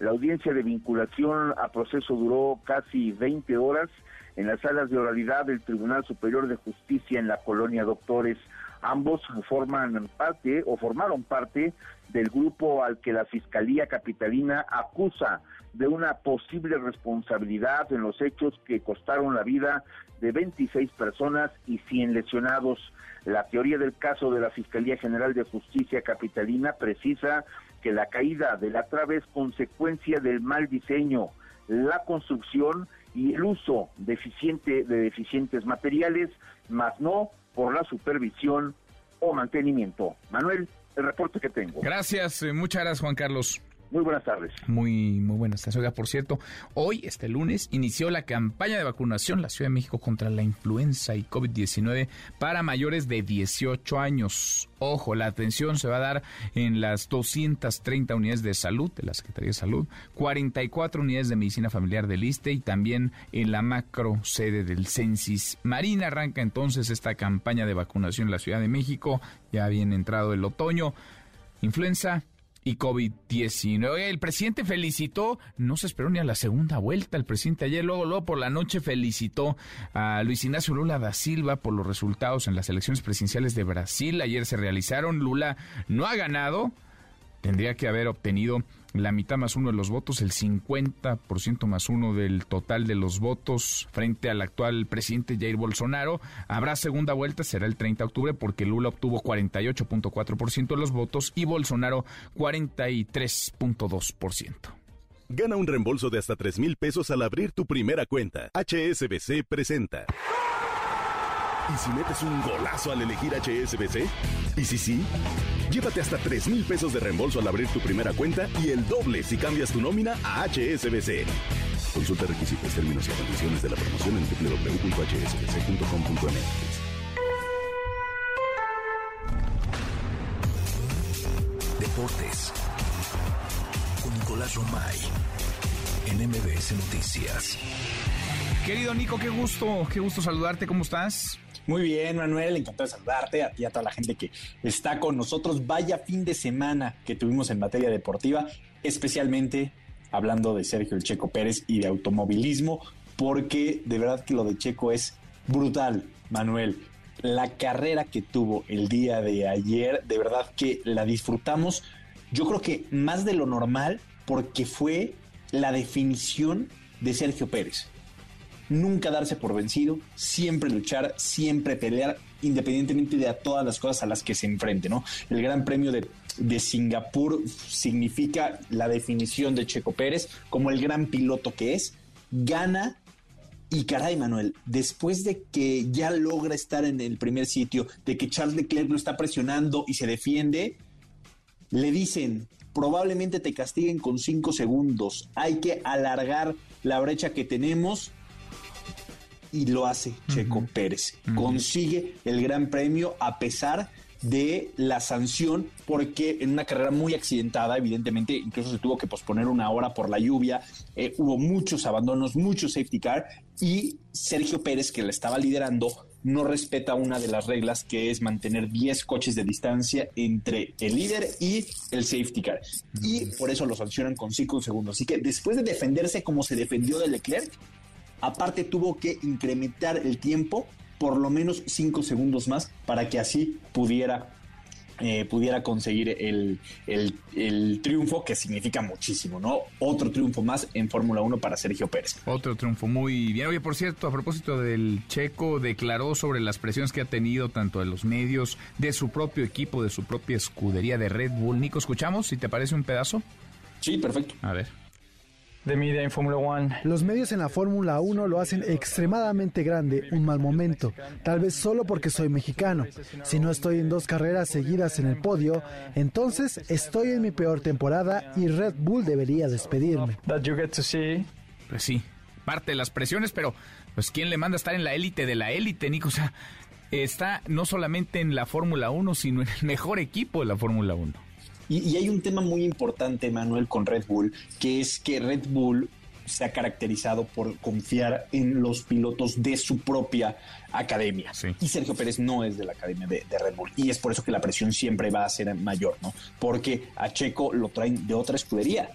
La audiencia de vinculación a proceso duró casi 20 horas en las salas de oralidad del Tribunal Superior de Justicia en la colonia Doctores. Ambos forman parte o formaron parte del grupo al que la Fiscalía Capitalina acusa de una posible responsabilidad en los hechos que costaron la vida de 26 personas y 100 lesionados. La teoría del caso de la Fiscalía General de Justicia Capitalina precisa que la caída de la trave es consecuencia del mal diseño, la construcción y el uso deficiente de deficientes materiales, más no por la supervisión o mantenimiento. Manuel, el reporte que tengo. Gracias, eh, muchas gracias Juan Carlos. Muy buenas tardes. Muy, muy buenas tardes. Oiga, por cierto, hoy, este lunes, inició la campaña de vacunación la Ciudad de México contra la influenza y COVID-19 para mayores de 18 años. Ojo, la atención se va a dar en las 230 unidades de salud de la Secretaría de Salud, 44 unidades de medicina familiar del ISTE y también en la macro sede del Censis. Marina arranca entonces esta campaña de vacunación en la Ciudad de México. Ya bien entrado el otoño. Influenza, y COVID-19. El presidente felicitó, no se esperó ni a la segunda vuelta, el presidente ayer, luego, luego por la noche felicitó a Luis Ignacio Lula da Silva por los resultados en las elecciones presidenciales de Brasil. Ayer se realizaron, Lula no ha ganado, tendría que haber obtenido la mitad más uno de los votos, el 50% más uno del total de los votos frente al actual presidente Jair Bolsonaro. Habrá segunda vuelta, será el 30 de octubre, porque Lula obtuvo 48.4% de los votos y Bolsonaro 43.2%. Gana un reembolso de hasta 3 mil pesos al abrir tu primera cuenta. HSBC presenta. ¿Y si metes un golazo al elegir HSBC? ¿Y si sí? Llévate hasta 3 mil pesos de reembolso al abrir tu primera cuenta y el doble si cambias tu nómina a HSBC. Consulta requisitos, términos y condiciones de la promoción en www.hsbc.com.mx. Deportes. Con Nicolás Romay. En MBS Noticias. Querido Nico, qué gusto, qué gusto saludarte, ¿cómo estás? Muy bien, Manuel, encantado de saludarte, a ti y a toda la gente que está con nosotros. Vaya fin de semana que tuvimos en materia deportiva, especialmente hablando de Sergio El Checo Pérez y de automovilismo, porque de verdad que lo de Checo es brutal, Manuel. La carrera que tuvo el día de ayer, de verdad que la disfrutamos, yo creo que más de lo normal, porque fue la definición de Sergio Pérez nunca darse por vencido, siempre luchar, siempre pelear, independientemente de todas las cosas a las que se enfrente, ¿no? El Gran Premio de, de Singapur significa la definición de Checo Pérez como el gran piloto que es, gana y caray, Manuel, después de que ya logra estar en el primer sitio, de que Charles Leclerc lo está presionando y se defiende, le dicen, probablemente te castiguen con cinco segundos, hay que alargar la brecha que tenemos y lo hace Checo Pérez. Consigue el gran premio a pesar de la sanción porque en una carrera muy accidentada, evidentemente incluso se tuvo que posponer una hora por la lluvia, eh, hubo muchos abandonos, muchos safety car y Sergio Pérez que la estaba liderando no respeta una de las reglas que es mantener 10 coches de distancia entre el líder y el safety car. Y por eso lo sancionan con 5 segundos. Así que después de defenderse como se defendió de Leclerc, Aparte tuvo que incrementar el tiempo por lo menos cinco segundos más para que así pudiera eh, pudiera conseguir el, el, triunfo, que significa muchísimo, ¿no? Otro triunfo más en Fórmula 1 para Sergio Pérez. Otro triunfo, muy bien. Oye, por cierto, a propósito del checo, declaró sobre las presiones que ha tenido tanto de los medios, de su propio equipo, de su propia escudería de Red Bull. Nico, ¿escuchamos? Si te parece un pedazo. Sí, perfecto. A ver de media en Fórmula 1. Los medios en la Fórmula 1 lo hacen extremadamente grande, un mal momento, tal vez solo porque soy mexicano. Si no estoy en dos carreras seguidas en el podio, entonces estoy en mi peor temporada y Red Bull debería despedirme. Pues sí, parte de las presiones, pero pues quién le manda a estar en la élite de la élite, Nico, o sea, está no solamente en la Fórmula 1, sino en el mejor equipo de la Fórmula 1. Y, y, hay un tema muy importante, Manuel, con Red Bull, que es que Red Bull se ha caracterizado por confiar en los pilotos de su propia academia. Y Sergio Pérez no es de la academia de, de, Red Bull. Y es por eso que la presión siempre va a ser mayor, ¿no? Porque a Checo lo traen de otra escudería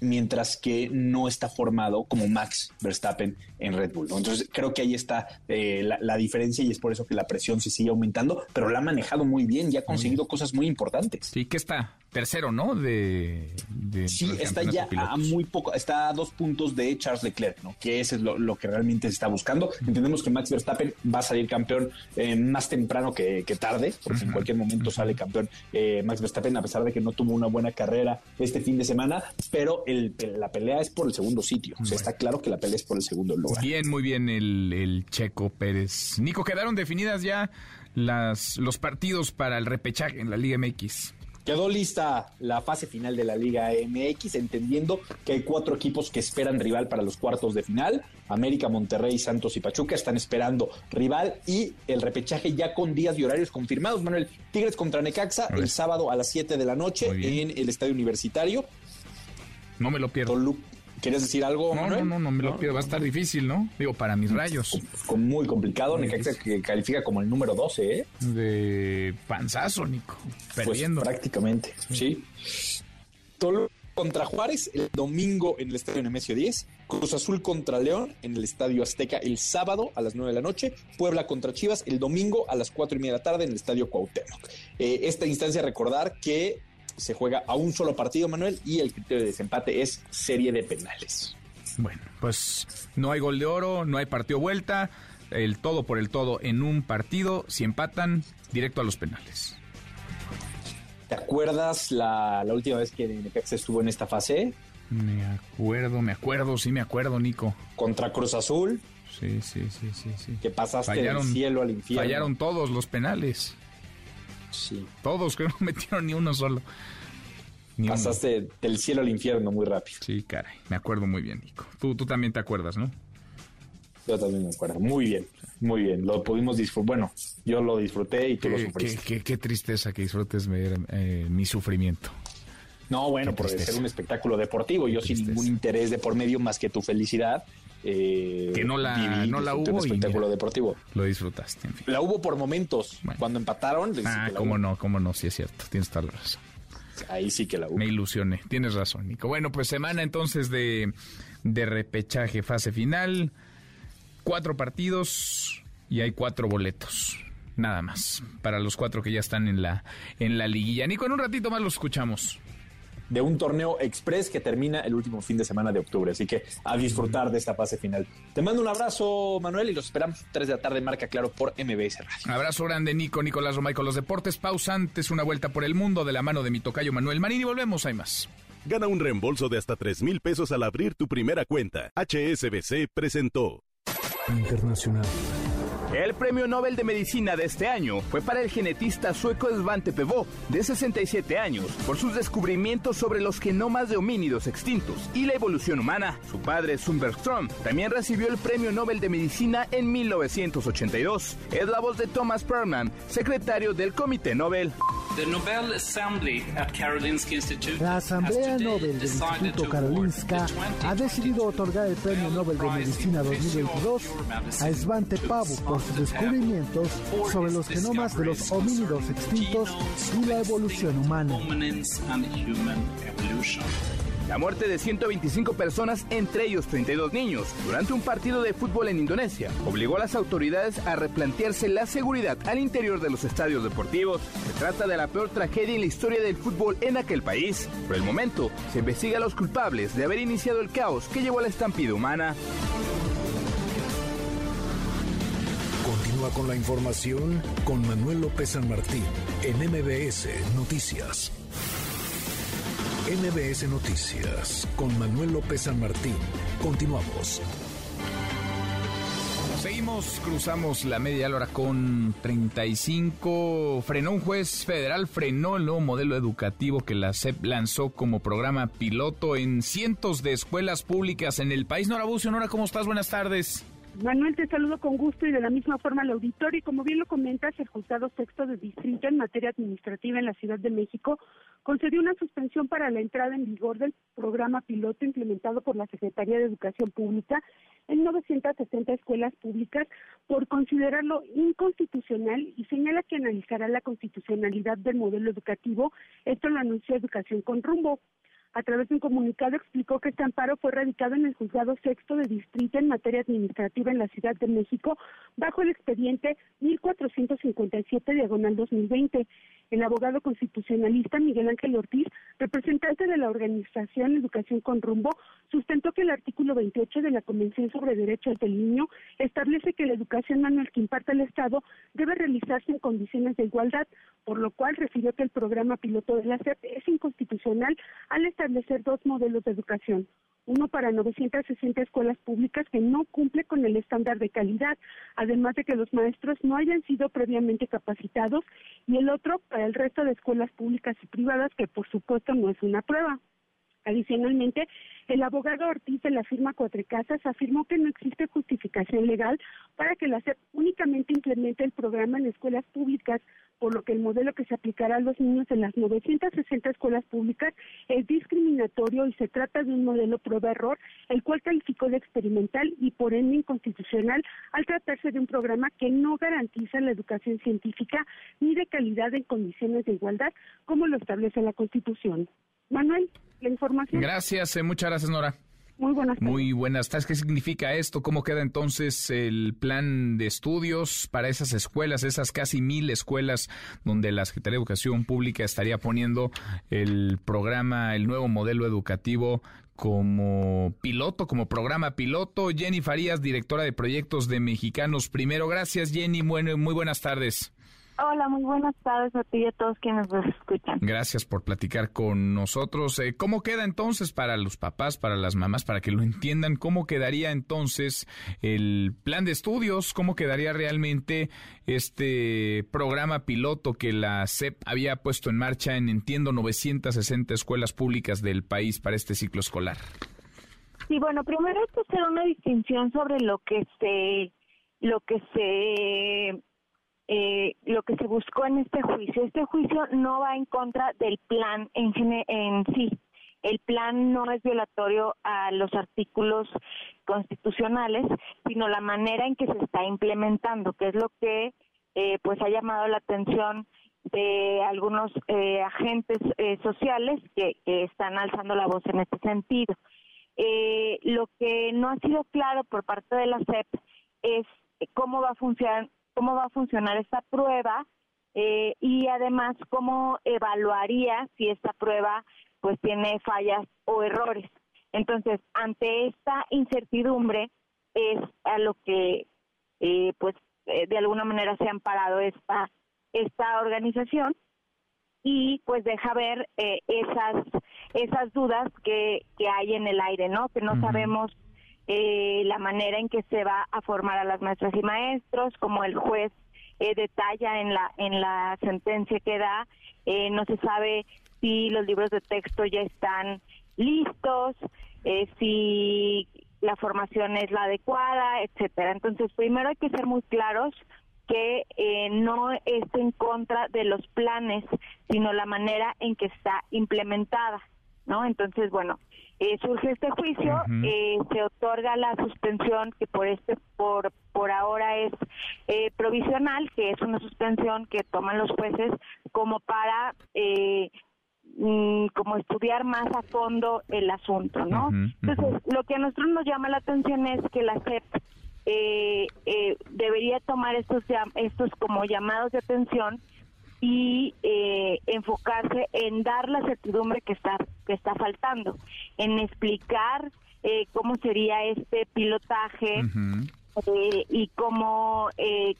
mientras que no está formado como Max Verstappen en Red Bull. ¿no? Entonces creo que ahí está eh, la, la, diferencia y es por eso que la presión se sigue aumentando, pero la ha manejado muy bien y ha conseguido mm. cosas muy importantes. Sí, que está tercero, ¿no? De, de sí, está ya a muy poco, está a dos puntos de Charles Leclerc, ¿no? Que ese es lo, lo, que realmente se está buscando. Entendemos que Max Verstappen va a salir campeón eh, más temprano que, que, tarde, porque uh -huh. en cualquier momento sale campeón eh, Max Verstappen, a pesar de que no tuvo una buena carrera este fin de semana, pero el, la pelea es por el segundo sitio. O sea, está claro que la pelea es por el segundo lugar. Bien, muy bien el, el Checo Pérez. Nico, quedaron definidas ya las, los partidos para el repechaje en la Liga MX. Quedó lista la fase final de la Liga MX, entendiendo que hay cuatro equipos que esperan rival para los cuartos de final. América, Monterrey, Santos y Pachuca están esperando rival y el repechaje ya con días y horarios confirmados. Manuel, Tigres contra Necaxa el sábado a las 7 de la noche en el Estadio Universitario. No me lo pierdo. Toluca. ¿Quieres decir algo? No, Manuel? no, no, no me lo pierdo. Va a estar difícil, ¿no? Digo, para mis rayos. Muy complicado. Muy Necaxa que califica como el número 12, ¿eh? De panzazo, Nico. Perdiendo. Pues prácticamente, sí. sí. Toluca contra Juárez el domingo en el Estadio Nemesio 10. Cruz Azul contra León en el Estadio Azteca el sábado a las 9 de la noche. Puebla contra Chivas el domingo a las 4 y media de la tarde en el Estadio Cuauhtémoc. Eh, esta instancia, recordar que se juega a un solo partido, Manuel, y el criterio de desempate es serie de penales. Bueno, pues no hay gol de oro, no hay partido vuelta, el todo por el todo en un partido, si empatan, directo a los penales. ¿Te acuerdas la, la última vez que Necaxa estuvo en esta fase? Me acuerdo, me acuerdo, sí me acuerdo, Nico. Contra Cruz Azul. Sí, sí, sí, sí, sí. Que pasaste fallaron, del cielo al infierno. Fallaron todos los penales. Sí. Todos, que no metieron ni uno solo. Ni Pasaste uno. del cielo al infierno muy rápido. Sí, caray. Me acuerdo muy bien, Nico. Tú, tú también te acuerdas, ¿no? Yo también me acuerdo. Muy bien, muy bien. Lo pudimos disfrutar. Bueno, yo lo disfruté y tú qué, lo sufriste. Qué, qué, qué, tristeza que disfrutes ver eh, mi sufrimiento. No, bueno, por ser un espectáculo deportivo. Yo sin ningún interés de por medio más que tu felicidad. Eh, que no la, no la hubo. Un espectáculo mira, deportivo. Lo disfrutaste. En fin. La hubo por momentos. Bueno. Cuando empataron. Ah, cómo no, cómo no, sí es cierto. Tienes toda la razón. Ahí sí que la hubo. Me ilusioné. Tienes razón, Nico. Bueno, pues semana entonces de, de repechaje, fase final. Cuatro partidos y hay cuatro boletos. Nada más. Para los cuatro que ya están en la, en la liguilla. Nico, en un ratito más los escuchamos de un torneo express que termina el último fin de semana de octubre. Así que a disfrutar de esta fase final. Te mando un abrazo, Manuel, y los esperamos 3 de la tarde, marca claro, por MBS Radio. Abrazo grande, Nico, Nicolás Romay con los deportes. Pausa antes, una vuelta por el mundo de la mano de mi tocayo Manuel Marín y volvemos, hay más. Gana un reembolso de hasta 3 mil pesos al abrir tu primera cuenta. HSBC presentó. Internacional. El premio Nobel de Medicina de este año fue para el genetista sueco Svante Pevó, de 67 años, por sus descubrimientos sobre los genomas de homínidos extintos y la evolución humana. Su padre, Sundbergström, también recibió el premio Nobel de Medicina en 1982. Es la voz de Thomas Perlman, secretario del Comité Nobel. La Asamblea Nobel del Instituto Karolinska ha decidido otorgar el Premio Nobel de Medicina 2022 a Svante Pavo por descubrimientos sobre los genomas de los homínidos extintos y la evolución humana. La muerte de 125 personas, entre ellos 32 niños, durante un partido de fútbol en Indonesia, obligó a las autoridades a replantearse la seguridad al interior de los estadios deportivos. Se trata de la peor tragedia en la historia del fútbol en aquel país. Por el momento, se investiga a los culpables de haber iniciado el caos que llevó a la estampida humana. Con la información con Manuel López San Martín en MBS Noticias. MBS Noticias con Manuel López San Martín. Continuamos. Seguimos, cruzamos la media hora con 35. Frenó un juez federal, frenó el nuevo modelo educativo que la SEP lanzó como programa piloto en cientos de escuelas públicas en el país. Nora Bucio, Nora, ¿cómo estás? Buenas tardes. Manuel, te saludo con gusto y de la misma forma al auditorio. Y como bien lo comentas, el juzgado sexto de distrito en materia administrativa en la Ciudad de México concedió una suspensión para la entrada en vigor del programa piloto implementado por la Secretaría de Educación Pública en 960 escuelas públicas por considerarlo inconstitucional y señala que analizará la constitucionalidad del modelo educativo. Esto lo anunció Educación con Rumbo a través de un comunicado explicó que este amparo fue radicado en el juzgado sexto de distrito en materia administrativa en la Ciudad de México bajo el expediente 1457 diagonal 2020. El abogado constitucionalista Miguel Ángel Ortiz, representante de la organización Educación con Rumbo, sustentó que el artículo 28 de la Convención sobre Derechos del Niño establece que la educación manual que imparta el Estado debe realizarse en condiciones de igualdad, por lo cual refirió que el programa piloto de la SEP es inconstitucional al establecer dos modelos de educación, uno para 960 escuelas públicas que no cumple con el estándar de calidad, además de que los maestros no hayan sido previamente capacitados, y el otro para el resto de escuelas públicas y privadas, que por supuesto no es una prueba. Adicionalmente, el abogado Ortiz de la firma Cuatro Casas afirmó que no existe justificación legal para que la SEP únicamente implemente el programa en escuelas públicas, por lo que el modelo que se aplicará a los niños en las 960 escuelas públicas es discriminatorio y se trata de un modelo prueba-error, el cual calificó de experimental y por ende inconstitucional al tratarse de un programa que no garantiza la educación científica ni de calidad en condiciones de igualdad, como lo establece la Constitución. Manuel, la información. Gracias, eh, muchas gracias, Nora. Muy buenas tardes. Muy buenas tardes. ¿Qué significa esto? ¿Cómo queda entonces el plan de estudios para esas escuelas, esas casi mil escuelas donde la Secretaría de Educación Pública estaría poniendo el programa, el nuevo modelo educativo como piloto, como programa piloto? Jenny Farías, directora de proyectos de Mexicanos Primero. Gracias, Jenny. Bueno, muy buenas tardes. Hola, muy buenas tardes a ti y a todos quienes nos escuchan. Gracias por platicar con nosotros. Eh, ¿Cómo queda entonces para los papás, para las mamás, para que lo entiendan? ¿Cómo quedaría entonces el plan de estudios? ¿Cómo quedaría realmente este programa piloto que la SEP había puesto en marcha en, entiendo, 960 escuelas públicas del país para este ciclo escolar? Sí, bueno, primero hay que hacer una distinción sobre lo que se, lo que se eh, lo que se buscó en este juicio. Este juicio no va en contra del plan en, sí. El plan no es violatorio a los artículos constitucionales, sino la manera en que se está implementando, que es lo que eh, pues ha llamado la atención de algunos eh, agentes eh, sociales que, que, están alzando la voz en este sentido. lo que no ha sido claro por parte de la SEP es cómo va a funcionar cómo va a funcionar esta prueba eh, y además cómo evaluaría si esta prueba pues tiene fallas o errores. Entonces, ante esta incertidumbre es a lo que eh, pues eh, de alguna manera se ha amparado esta esta organización y pues deja ver esas esas dudas que, que hay en el aire, ¿no? Que no sabemos eh, la manera en que se va a formar a las maestras y maestros, como el juez eh, detalla en la en la sentencia que da, eh, no se sabe si los libros de texto ya están listos, eh, si la formación es la adecuada, etcétera. Entonces, primero hay que ser muy claros que no es en contra de los planes, sino la manera en que está implementada, ¿no? Entonces, bueno, eh, surge este juicio, eh, se otorga la suspensión que por este por por ahora es eh, provisional, que es una suspensión que toman los jueces como para mm, como estudiar más a fondo el asunto, ¿no? Entonces, lo que a nosotros nos llama la atención es que la SEP debería tomar estos estos como llamados de atención y eh, enfocarse en dar la certidumbre que está que está faltando, en explicar eh, cómo sería este pilotaje eh, y cómo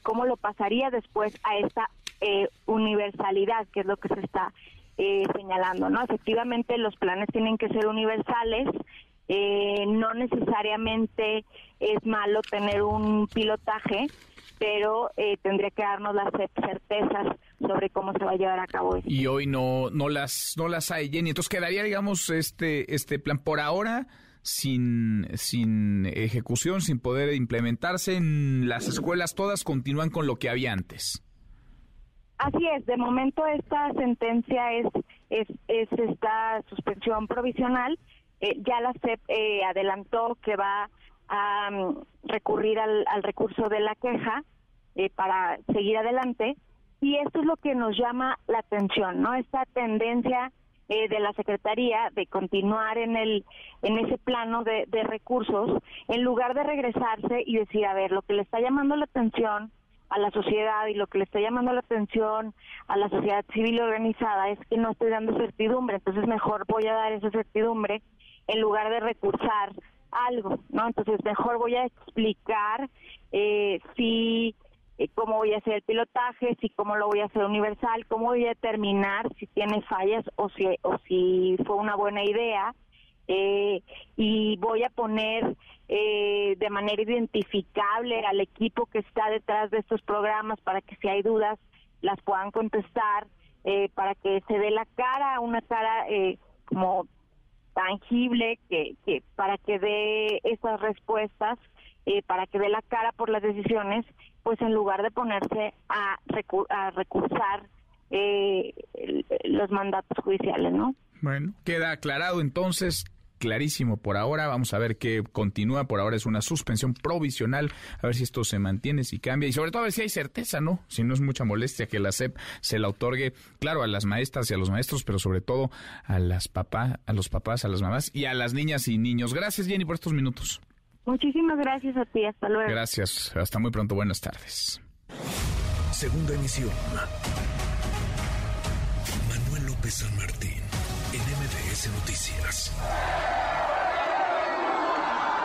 cómo lo pasaría después a esta universalidad, que es lo que se está señalando, ¿no? Efectivamente, los planes tienen que ser universales. no necesariamente es malo tener un pilotaje, pero tendría que darnos las certezas sobre cómo se va a llevar a cabo eso. Y hoy no no las no las hay, Jenny. Entonces quedaría, digamos, este este plan por ahora sin, sin ejecución, sin poder implementarse. En las escuelas todas continúan con lo que había antes. Así es, de momento esta sentencia es, es, es esta suspensión provisional. Eh, ya la CEP eh, adelantó que va a mm, recurrir al, al, recurso de la queja eh, para seguir adelante y esto es lo que nos llama la atención, ¿no? Esta tendencia eh, de la Secretaría de continuar en el en ese plano de, de recursos en lugar de regresarse y decir, a ver, lo que le está llamando la atención a la sociedad y lo que le está llamando la atención a la sociedad civil organizada es que no estoy dando certidumbre, entonces mejor voy a dar esa certidumbre en lugar de recursar algo, ¿no? Entonces mejor voy a explicar eh, si cómo voy a hacer el pilotaje, si cómo lo voy a hacer universal, cómo voy a determinar si tiene fallas o si o si fue una buena idea eh, y voy a poner eh, de manera identificable al equipo que está detrás de estos programas para que si hay dudas las puedan contestar, eh, para que se dé la cara, una cara eh, como tangible, que, que para que dé esas respuestas, eh, para que dé la cara por las decisiones, pues en lugar de ponerse a, recu a recursar eh, los mandatos judiciales, ¿no? Bueno, queda aclarado entonces clarísimo por ahora. Vamos a ver qué continúa. Por ahora es una suspensión provisional. A ver si esto se mantiene, si cambia. Y sobre todo a ver si hay certeza, ¿no? Si no es mucha molestia que la SEP se la otorgue, claro, a las maestras y a los maestros, pero sobre todo a las papás, a los papás, a las mamás y a las niñas y niños. Gracias, Jenny, por estos minutos. Muchísimas gracias a ti. Hasta luego. Gracias. Hasta muy pronto. Buenas tardes. Segunda emisión. Manuel López San Martín, en MBS Noticias.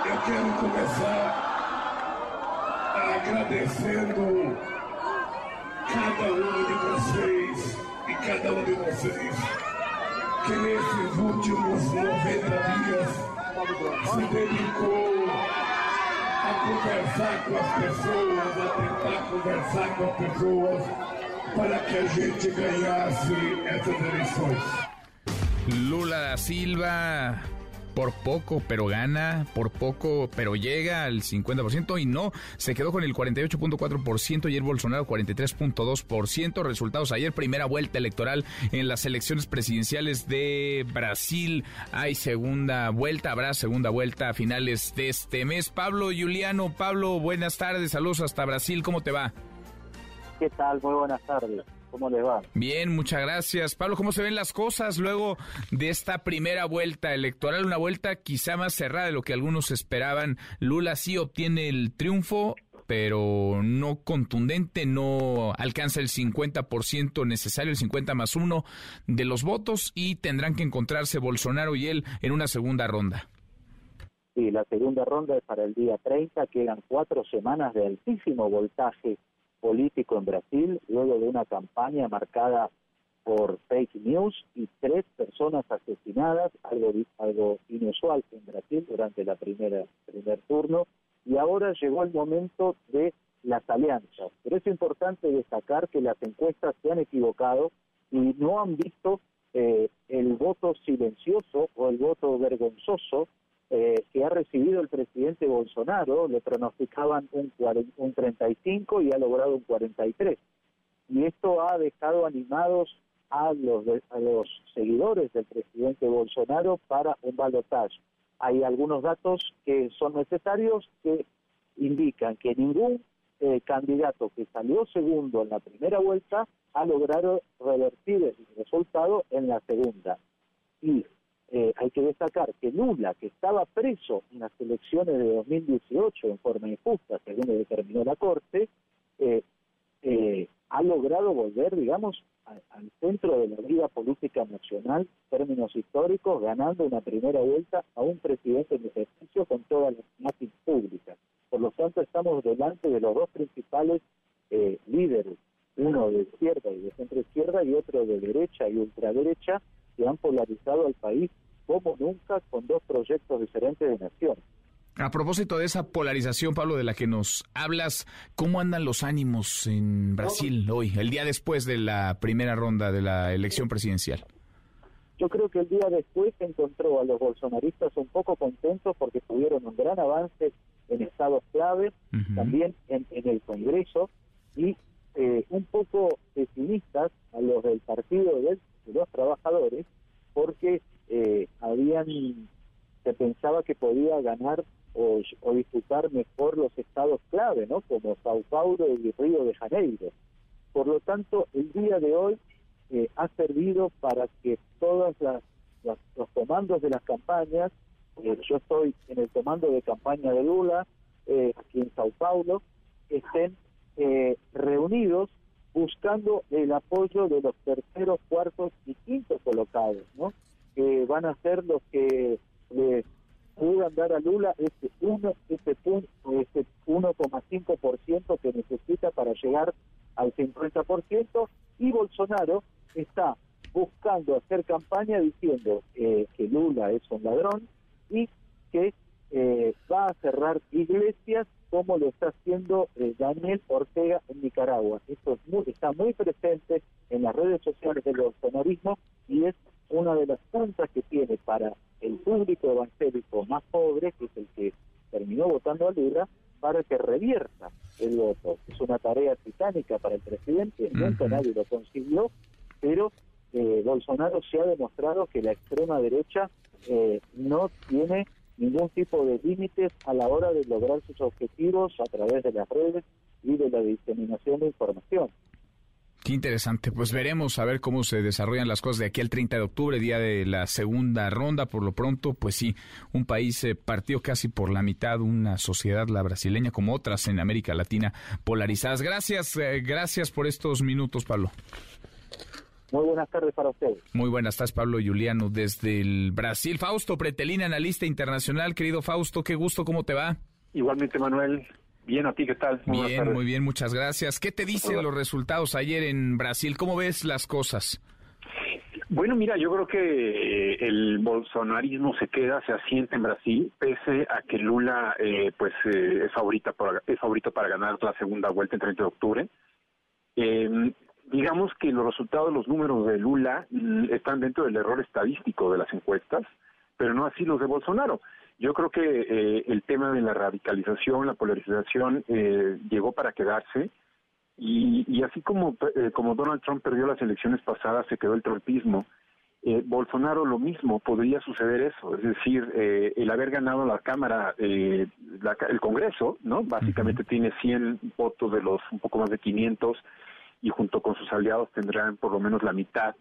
Eu quero começar agradecendo cada um de vocês e cada um de vocês que nesses últimos 90 dias se dedicou a conversar com as pessoas, a tentar conversar com as pessoas para que a gente ganhasse essas eleições. Lula da Silva por poco, pero gana, por poco, pero llega al 50% y no, se quedó con el 48.4% y el Bolsonaro 43.2%. Resultados ayer, primera vuelta electoral en las elecciones presidenciales de Brasil. Hay segunda vuelta, habrá segunda vuelta a finales de este mes. Pablo Juliano, Pablo, buenas tardes, saludos hasta Brasil, ¿cómo te va? ¿Qué tal? Muy buenas tardes. ¿Cómo les va? Bien, muchas gracias. Pablo, ¿cómo se ven las cosas luego de esta primera vuelta electoral? Una vuelta quizá más cerrada de lo que algunos esperaban. Lula sí obtiene el triunfo, pero no contundente, no alcanza el 50% necesario, el 50 más uno de los votos y tendrán que encontrarse Bolsonaro y él en una segunda ronda. Sí, la segunda ronda es para el día 30, quedan cuatro semanas de altísimo voltaje político en Brasil, luego de una campaña marcada por fake news y tres personas asesinadas, algo, algo inusual en Brasil durante la primera primer turno, y ahora llegó el momento de las alianzas. Pero es importante destacar que las encuestas se han equivocado y no han visto eh, el voto silencioso o el voto vergonzoso eh, que ha recibido el presidente Bolsonaro, le pronosticaban un, un 35 y ha logrado un 43. Y esto ha dejado animados a los, a los seguidores del presidente Bolsonaro para un balotaje. Hay algunos datos que son necesarios que indican que ningún eh, candidato que salió segundo en la primera vuelta ha logrado revertir el resultado en la segunda. Y eh, hay que destacar que Lula, que estaba preso en las elecciones de 2018 en forma injusta, según le determinó la Corte, eh, eh, ha logrado volver, digamos, a, al centro de la vida política nacional, términos históricos, ganando una primera vuelta a un presidente en ejercicio con todas las máquinas públicas. Por lo tanto, estamos delante de los dos principales eh, líderes, uno de izquierda y de centro izquierda y otro de derecha y ultraderecha, que han polarizado al país como nunca con dos proyectos diferentes de nación. A propósito de esa polarización, Pablo, de la que nos hablas, ¿cómo andan los ánimos en Brasil hoy, el día después de la primera ronda de la elección presidencial? Yo creo que el día después se encontró a los bolsonaristas un poco contentos porque tuvieron un gran avance en estados clave, también en, el Congreso, y eh, un poco pesimistas a los del Partido los Trabajadores, porque eh, habían se pensaba que podía ganar o, o, disputar mejor los estados clave, ¿no? Como Sao Paulo y Río de Janeiro. Por lo tanto, el día de hoy eh, ha servido para que todos los comandos de las campañas, eh, yo estoy en el comando de campaña de Lula, eh, aquí en Sao Paulo, estén reunidos buscando el apoyo de los terceros, cuartos y quintos colocados, ¿no? que van a ser los que le puedan dar a Lula ese 1, ese, ese 1,5% que necesita para llegar al 50% y Bolsonaro está buscando hacer campaña diciendo eh, que Lula es un ladrón y que eh, va a cerrar iglesias como lo está haciendo eh, Daniel Ortega en Nicaragua. Esto es muy, está muy presente en las redes sociales del bolsonarismo y es una de las puntas que tiene para el público evangélico más pobre, que es el que terminó votando a Lula, para que revierta el voto. Es una tarea titánica para el presidente, nunca nadie lo consiguió, pero eh, Bolsonaro se ha demostrado que la extrema derecha eh, no tiene ningún tipo de límites a la hora de lograr sus objetivos a través de las redes y de la diseminación de información. Qué interesante. Pues veremos a ver cómo se desarrollan las cosas de aquí al 30 de octubre, día de la segunda ronda. Por lo pronto, pues sí, un país eh, partió casi por la mitad, una sociedad, la brasileña, como otras en América Latina, polarizadas. Gracias, eh, gracias por estos minutos, Pablo. Muy buenas tardes para ustedes. Muy buenas tardes, Pablo Juliano, desde el Brasil. Fausto Pretelina, analista internacional. Querido Fausto, qué gusto, ¿cómo te va? Igualmente, Manuel. Bien, ¿a ti qué tal? bien, muy bien, muchas gracias. ¿Qué te dicen los resultados ayer en Brasil? ¿Cómo ves las cosas? Bueno, mira, yo creo que eh, el bolsonarismo se queda, se asienta en Brasil, pese a que Lula eh, pues eh, es favorita para, es favorito para ganar la segunda vuelta el 30 de octubre. Digamos que los resultados, los números de Lula están dentro del error estadístico de las encuestas, pero no así los de Bolsonaro. Yo creo que eh, el tema de la radicalización, la polarización, eh, llegó para quedarse. Y, así como, eh, como Donald Trump perdió las elecciones pasadas, se quedó el trumpismo. Bolsonaro lo mismo, podría suceder eso, es decir, el haber ganado la Cámara, el Congreso, ¿no? Básicamente tiene 100 votos de los un poco más de 500 y junto con sus aliados tendrán por lo menos la mitad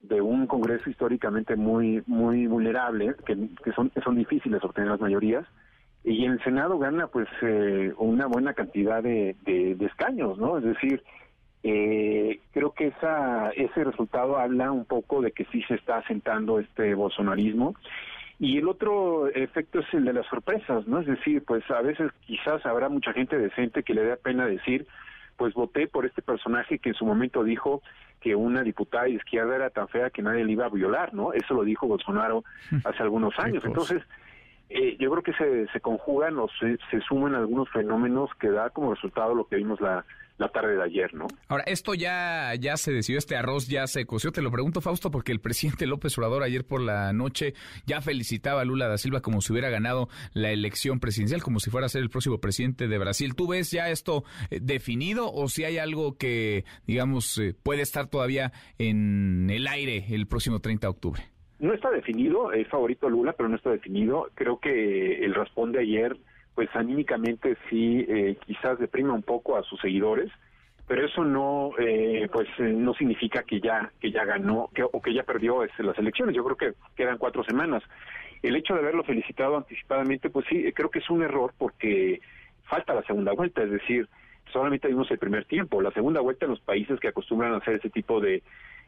de un Congreso históricamente muy muy vulnerable, que, son, son difíciles obtener las mayorías, y el Senado gana pues eh, una buena cantidad de, de, escaños, ¿no? Es decir, eh, creo que esa, ese resultado habla un poco de que sí se está asentando este bolsonarismo. Y el otro efecto es el de las sorpresas, ¿no? Es decir, pues a veces quizás habrá mucha gente decente que le dé pena decir, pues voté por este personaje que en su momento dijo que una diputada de izquierda era tan fea que nadie le iba a violar, ¿no? Eso lo dijo Bolsonaro hace algunos años. Entonces, eh, yo creo que se, se conjugan o se, se suman algunos fenómenos que da como resultado lo que vimos la, la tarde de ayer, ¿no? Ahora, esto ya, ya se decidió, este arroz ya se coció. Te lo pregunto, Fausto, porque el presidente López Obrador ayer por la noche ya felicitaba a Lula da Silva como si hubiera ganado la elección presidencial, como si fuera a ser el próximo presidente de Brasil. ¿Tú ves ya esto eh, definido o si hay algo que, digamos, eh, puede estar todavía en el aire el próximo 30 de octubre? No está definido, es favorito Lula, pero no está definido. Creo que el responde ayer pues anímicamente sí eh, quizás deprima un poco a sus seguidores pero eso no eh, pues eh, no significa que ya que ya ganó que, o que ya perdió este, las elecciones. Yo creo que quedan cuatro semanas. El hecho de haberlo felicitado anticipadamente pues sí creo que es un error porque falta la segunda vuelta es decir solamente vimos el primer tiempo. La segunda vuelta en los países que acostumbran a hacer ese tipo de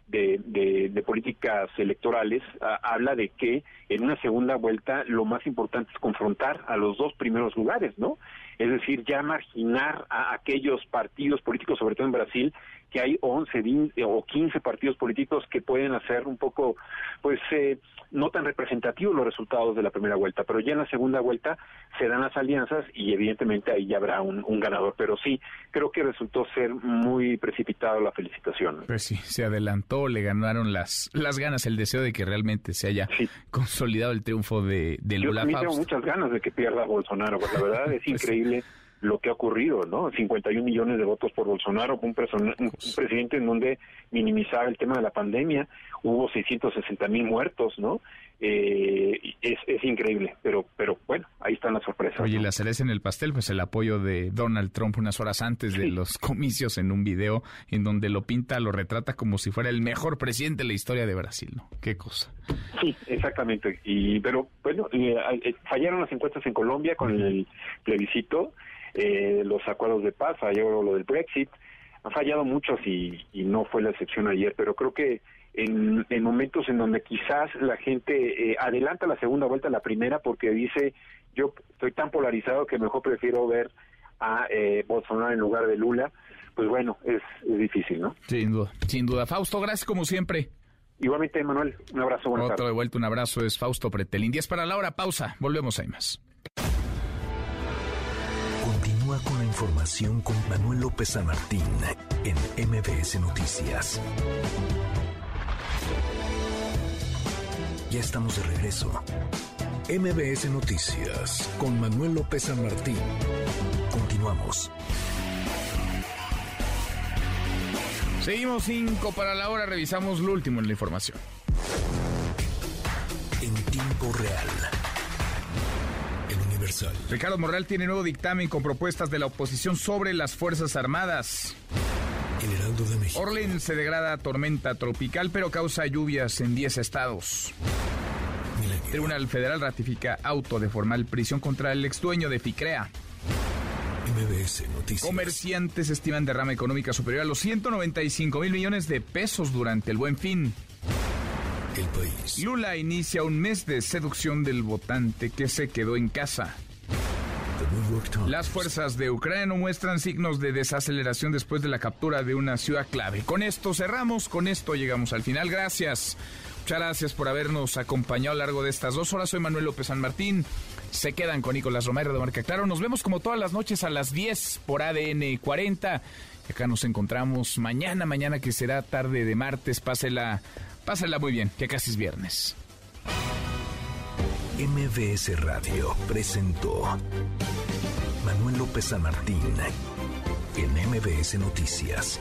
de, de, políticas electorales habla de que en una segunda vuelta lo más importante es confrontar a los dos primeros lugares, ¿no? Es decir, ya marginar a aquellos partidos políticos, sobre todo en Brasil, que hay 11 20, o 15 partidos políticos que pueden hacer un poco, pues, eh, no tan representativos los resultados de la primera vuelta, pero ya en la segunda vuelta se dan las alianzas y evidentemente ahí ya habrá un, ganador. Pero sí, creo que resultó ser muy precipitado la felicitación. Pues sí, se adelantó, le ganaron las, las ganas, el deseo de que realmente se haya consolidado el triunfo de, de Lula. Yo tengo muchas ganas de que pierda Bolsonaro, pues la verdad es pues increíble lo que ha ocurrido, ¿no? 51 millones de votos por Bolsonaro, un, un, presidente en donde minimizaba el tema de la pandemia, hubo 660 mil muertos, ¿no? Eh, es, es, increíble, pero, pero bueno, ahí están las sorpresas. Oye, la cereza en el pastel, pues el apoyo de Donald Trump unas horas antes de los comicios en un video en donde lo pinta, lo retrata como si fuera el mejor presidente de la historia de Brasil, ¿no? Qué cosa. Sí, exactamente. Y, pero bueno, eh, eh, fallaron las encuestas en Colombia con el plebiscito eh, los acuerdos de paz, falló lo del Brexit, han fallado muchos y, no fue la excepción ayer, pero creo que en, momentos en donde quizás la gente eh, adelanta la segunda vuelta a la primera porque dice yo estoy tan polarizado que mejor prefiero ver a eh, Bolsonaro en lugar de Lula, pues bueno, es, difícil, ¿no? Sin duda, sin duda. Fausto, gracias como siempre. Igualmente, Manuel, un abrazo. Otro de vuelta, un abrazo, es Fausto Pretelín. 10 para la hora, pausa, volvemos, hay más con la información con Manuel López San Martín en MBS Noticias. Ya estamos de regreso. MBS Noticias con Manuel López San Martín. Continuamos. Seguimos cinco para la hora, revisamos lo último en la información. En tiempo real Ricardo Morral tiene nuevo dictamen con propuestas de la oposición sobre las Fuerzas Armadas. Orlen se degrada a tormenta tropical, pero causa lluvias en 10 estados. Tribunal Federal ratifica auto de formal prisión contra el ex dueño de Ficrea. Comerciantes estiman derrama económica superior a los 195 mil millones de pesos durante el buen fin. Lula inicia un mes de seducción del votante que se quedó en casa. Las fuerzas de Ucrania no muestran signos de desaceleración después de la captura de una ciudad clave. Con esto cerramos, con esto llegamos al final. Gracias. Muchas gracias por habernos acompañado a lo largo de estas dos horas. Soy Manuel López San Martín. Se quedan con Nicolás Romero de Marca Claro. Nos vemos como todas las noches a las 10 por ADN 40. Acá nos encontramos mañana, mañana que será tarde de martes. Pásela Pásala muy bien, que casi es viernes. MBS Radio presentó Manuel López San Martín en MBS Noticias.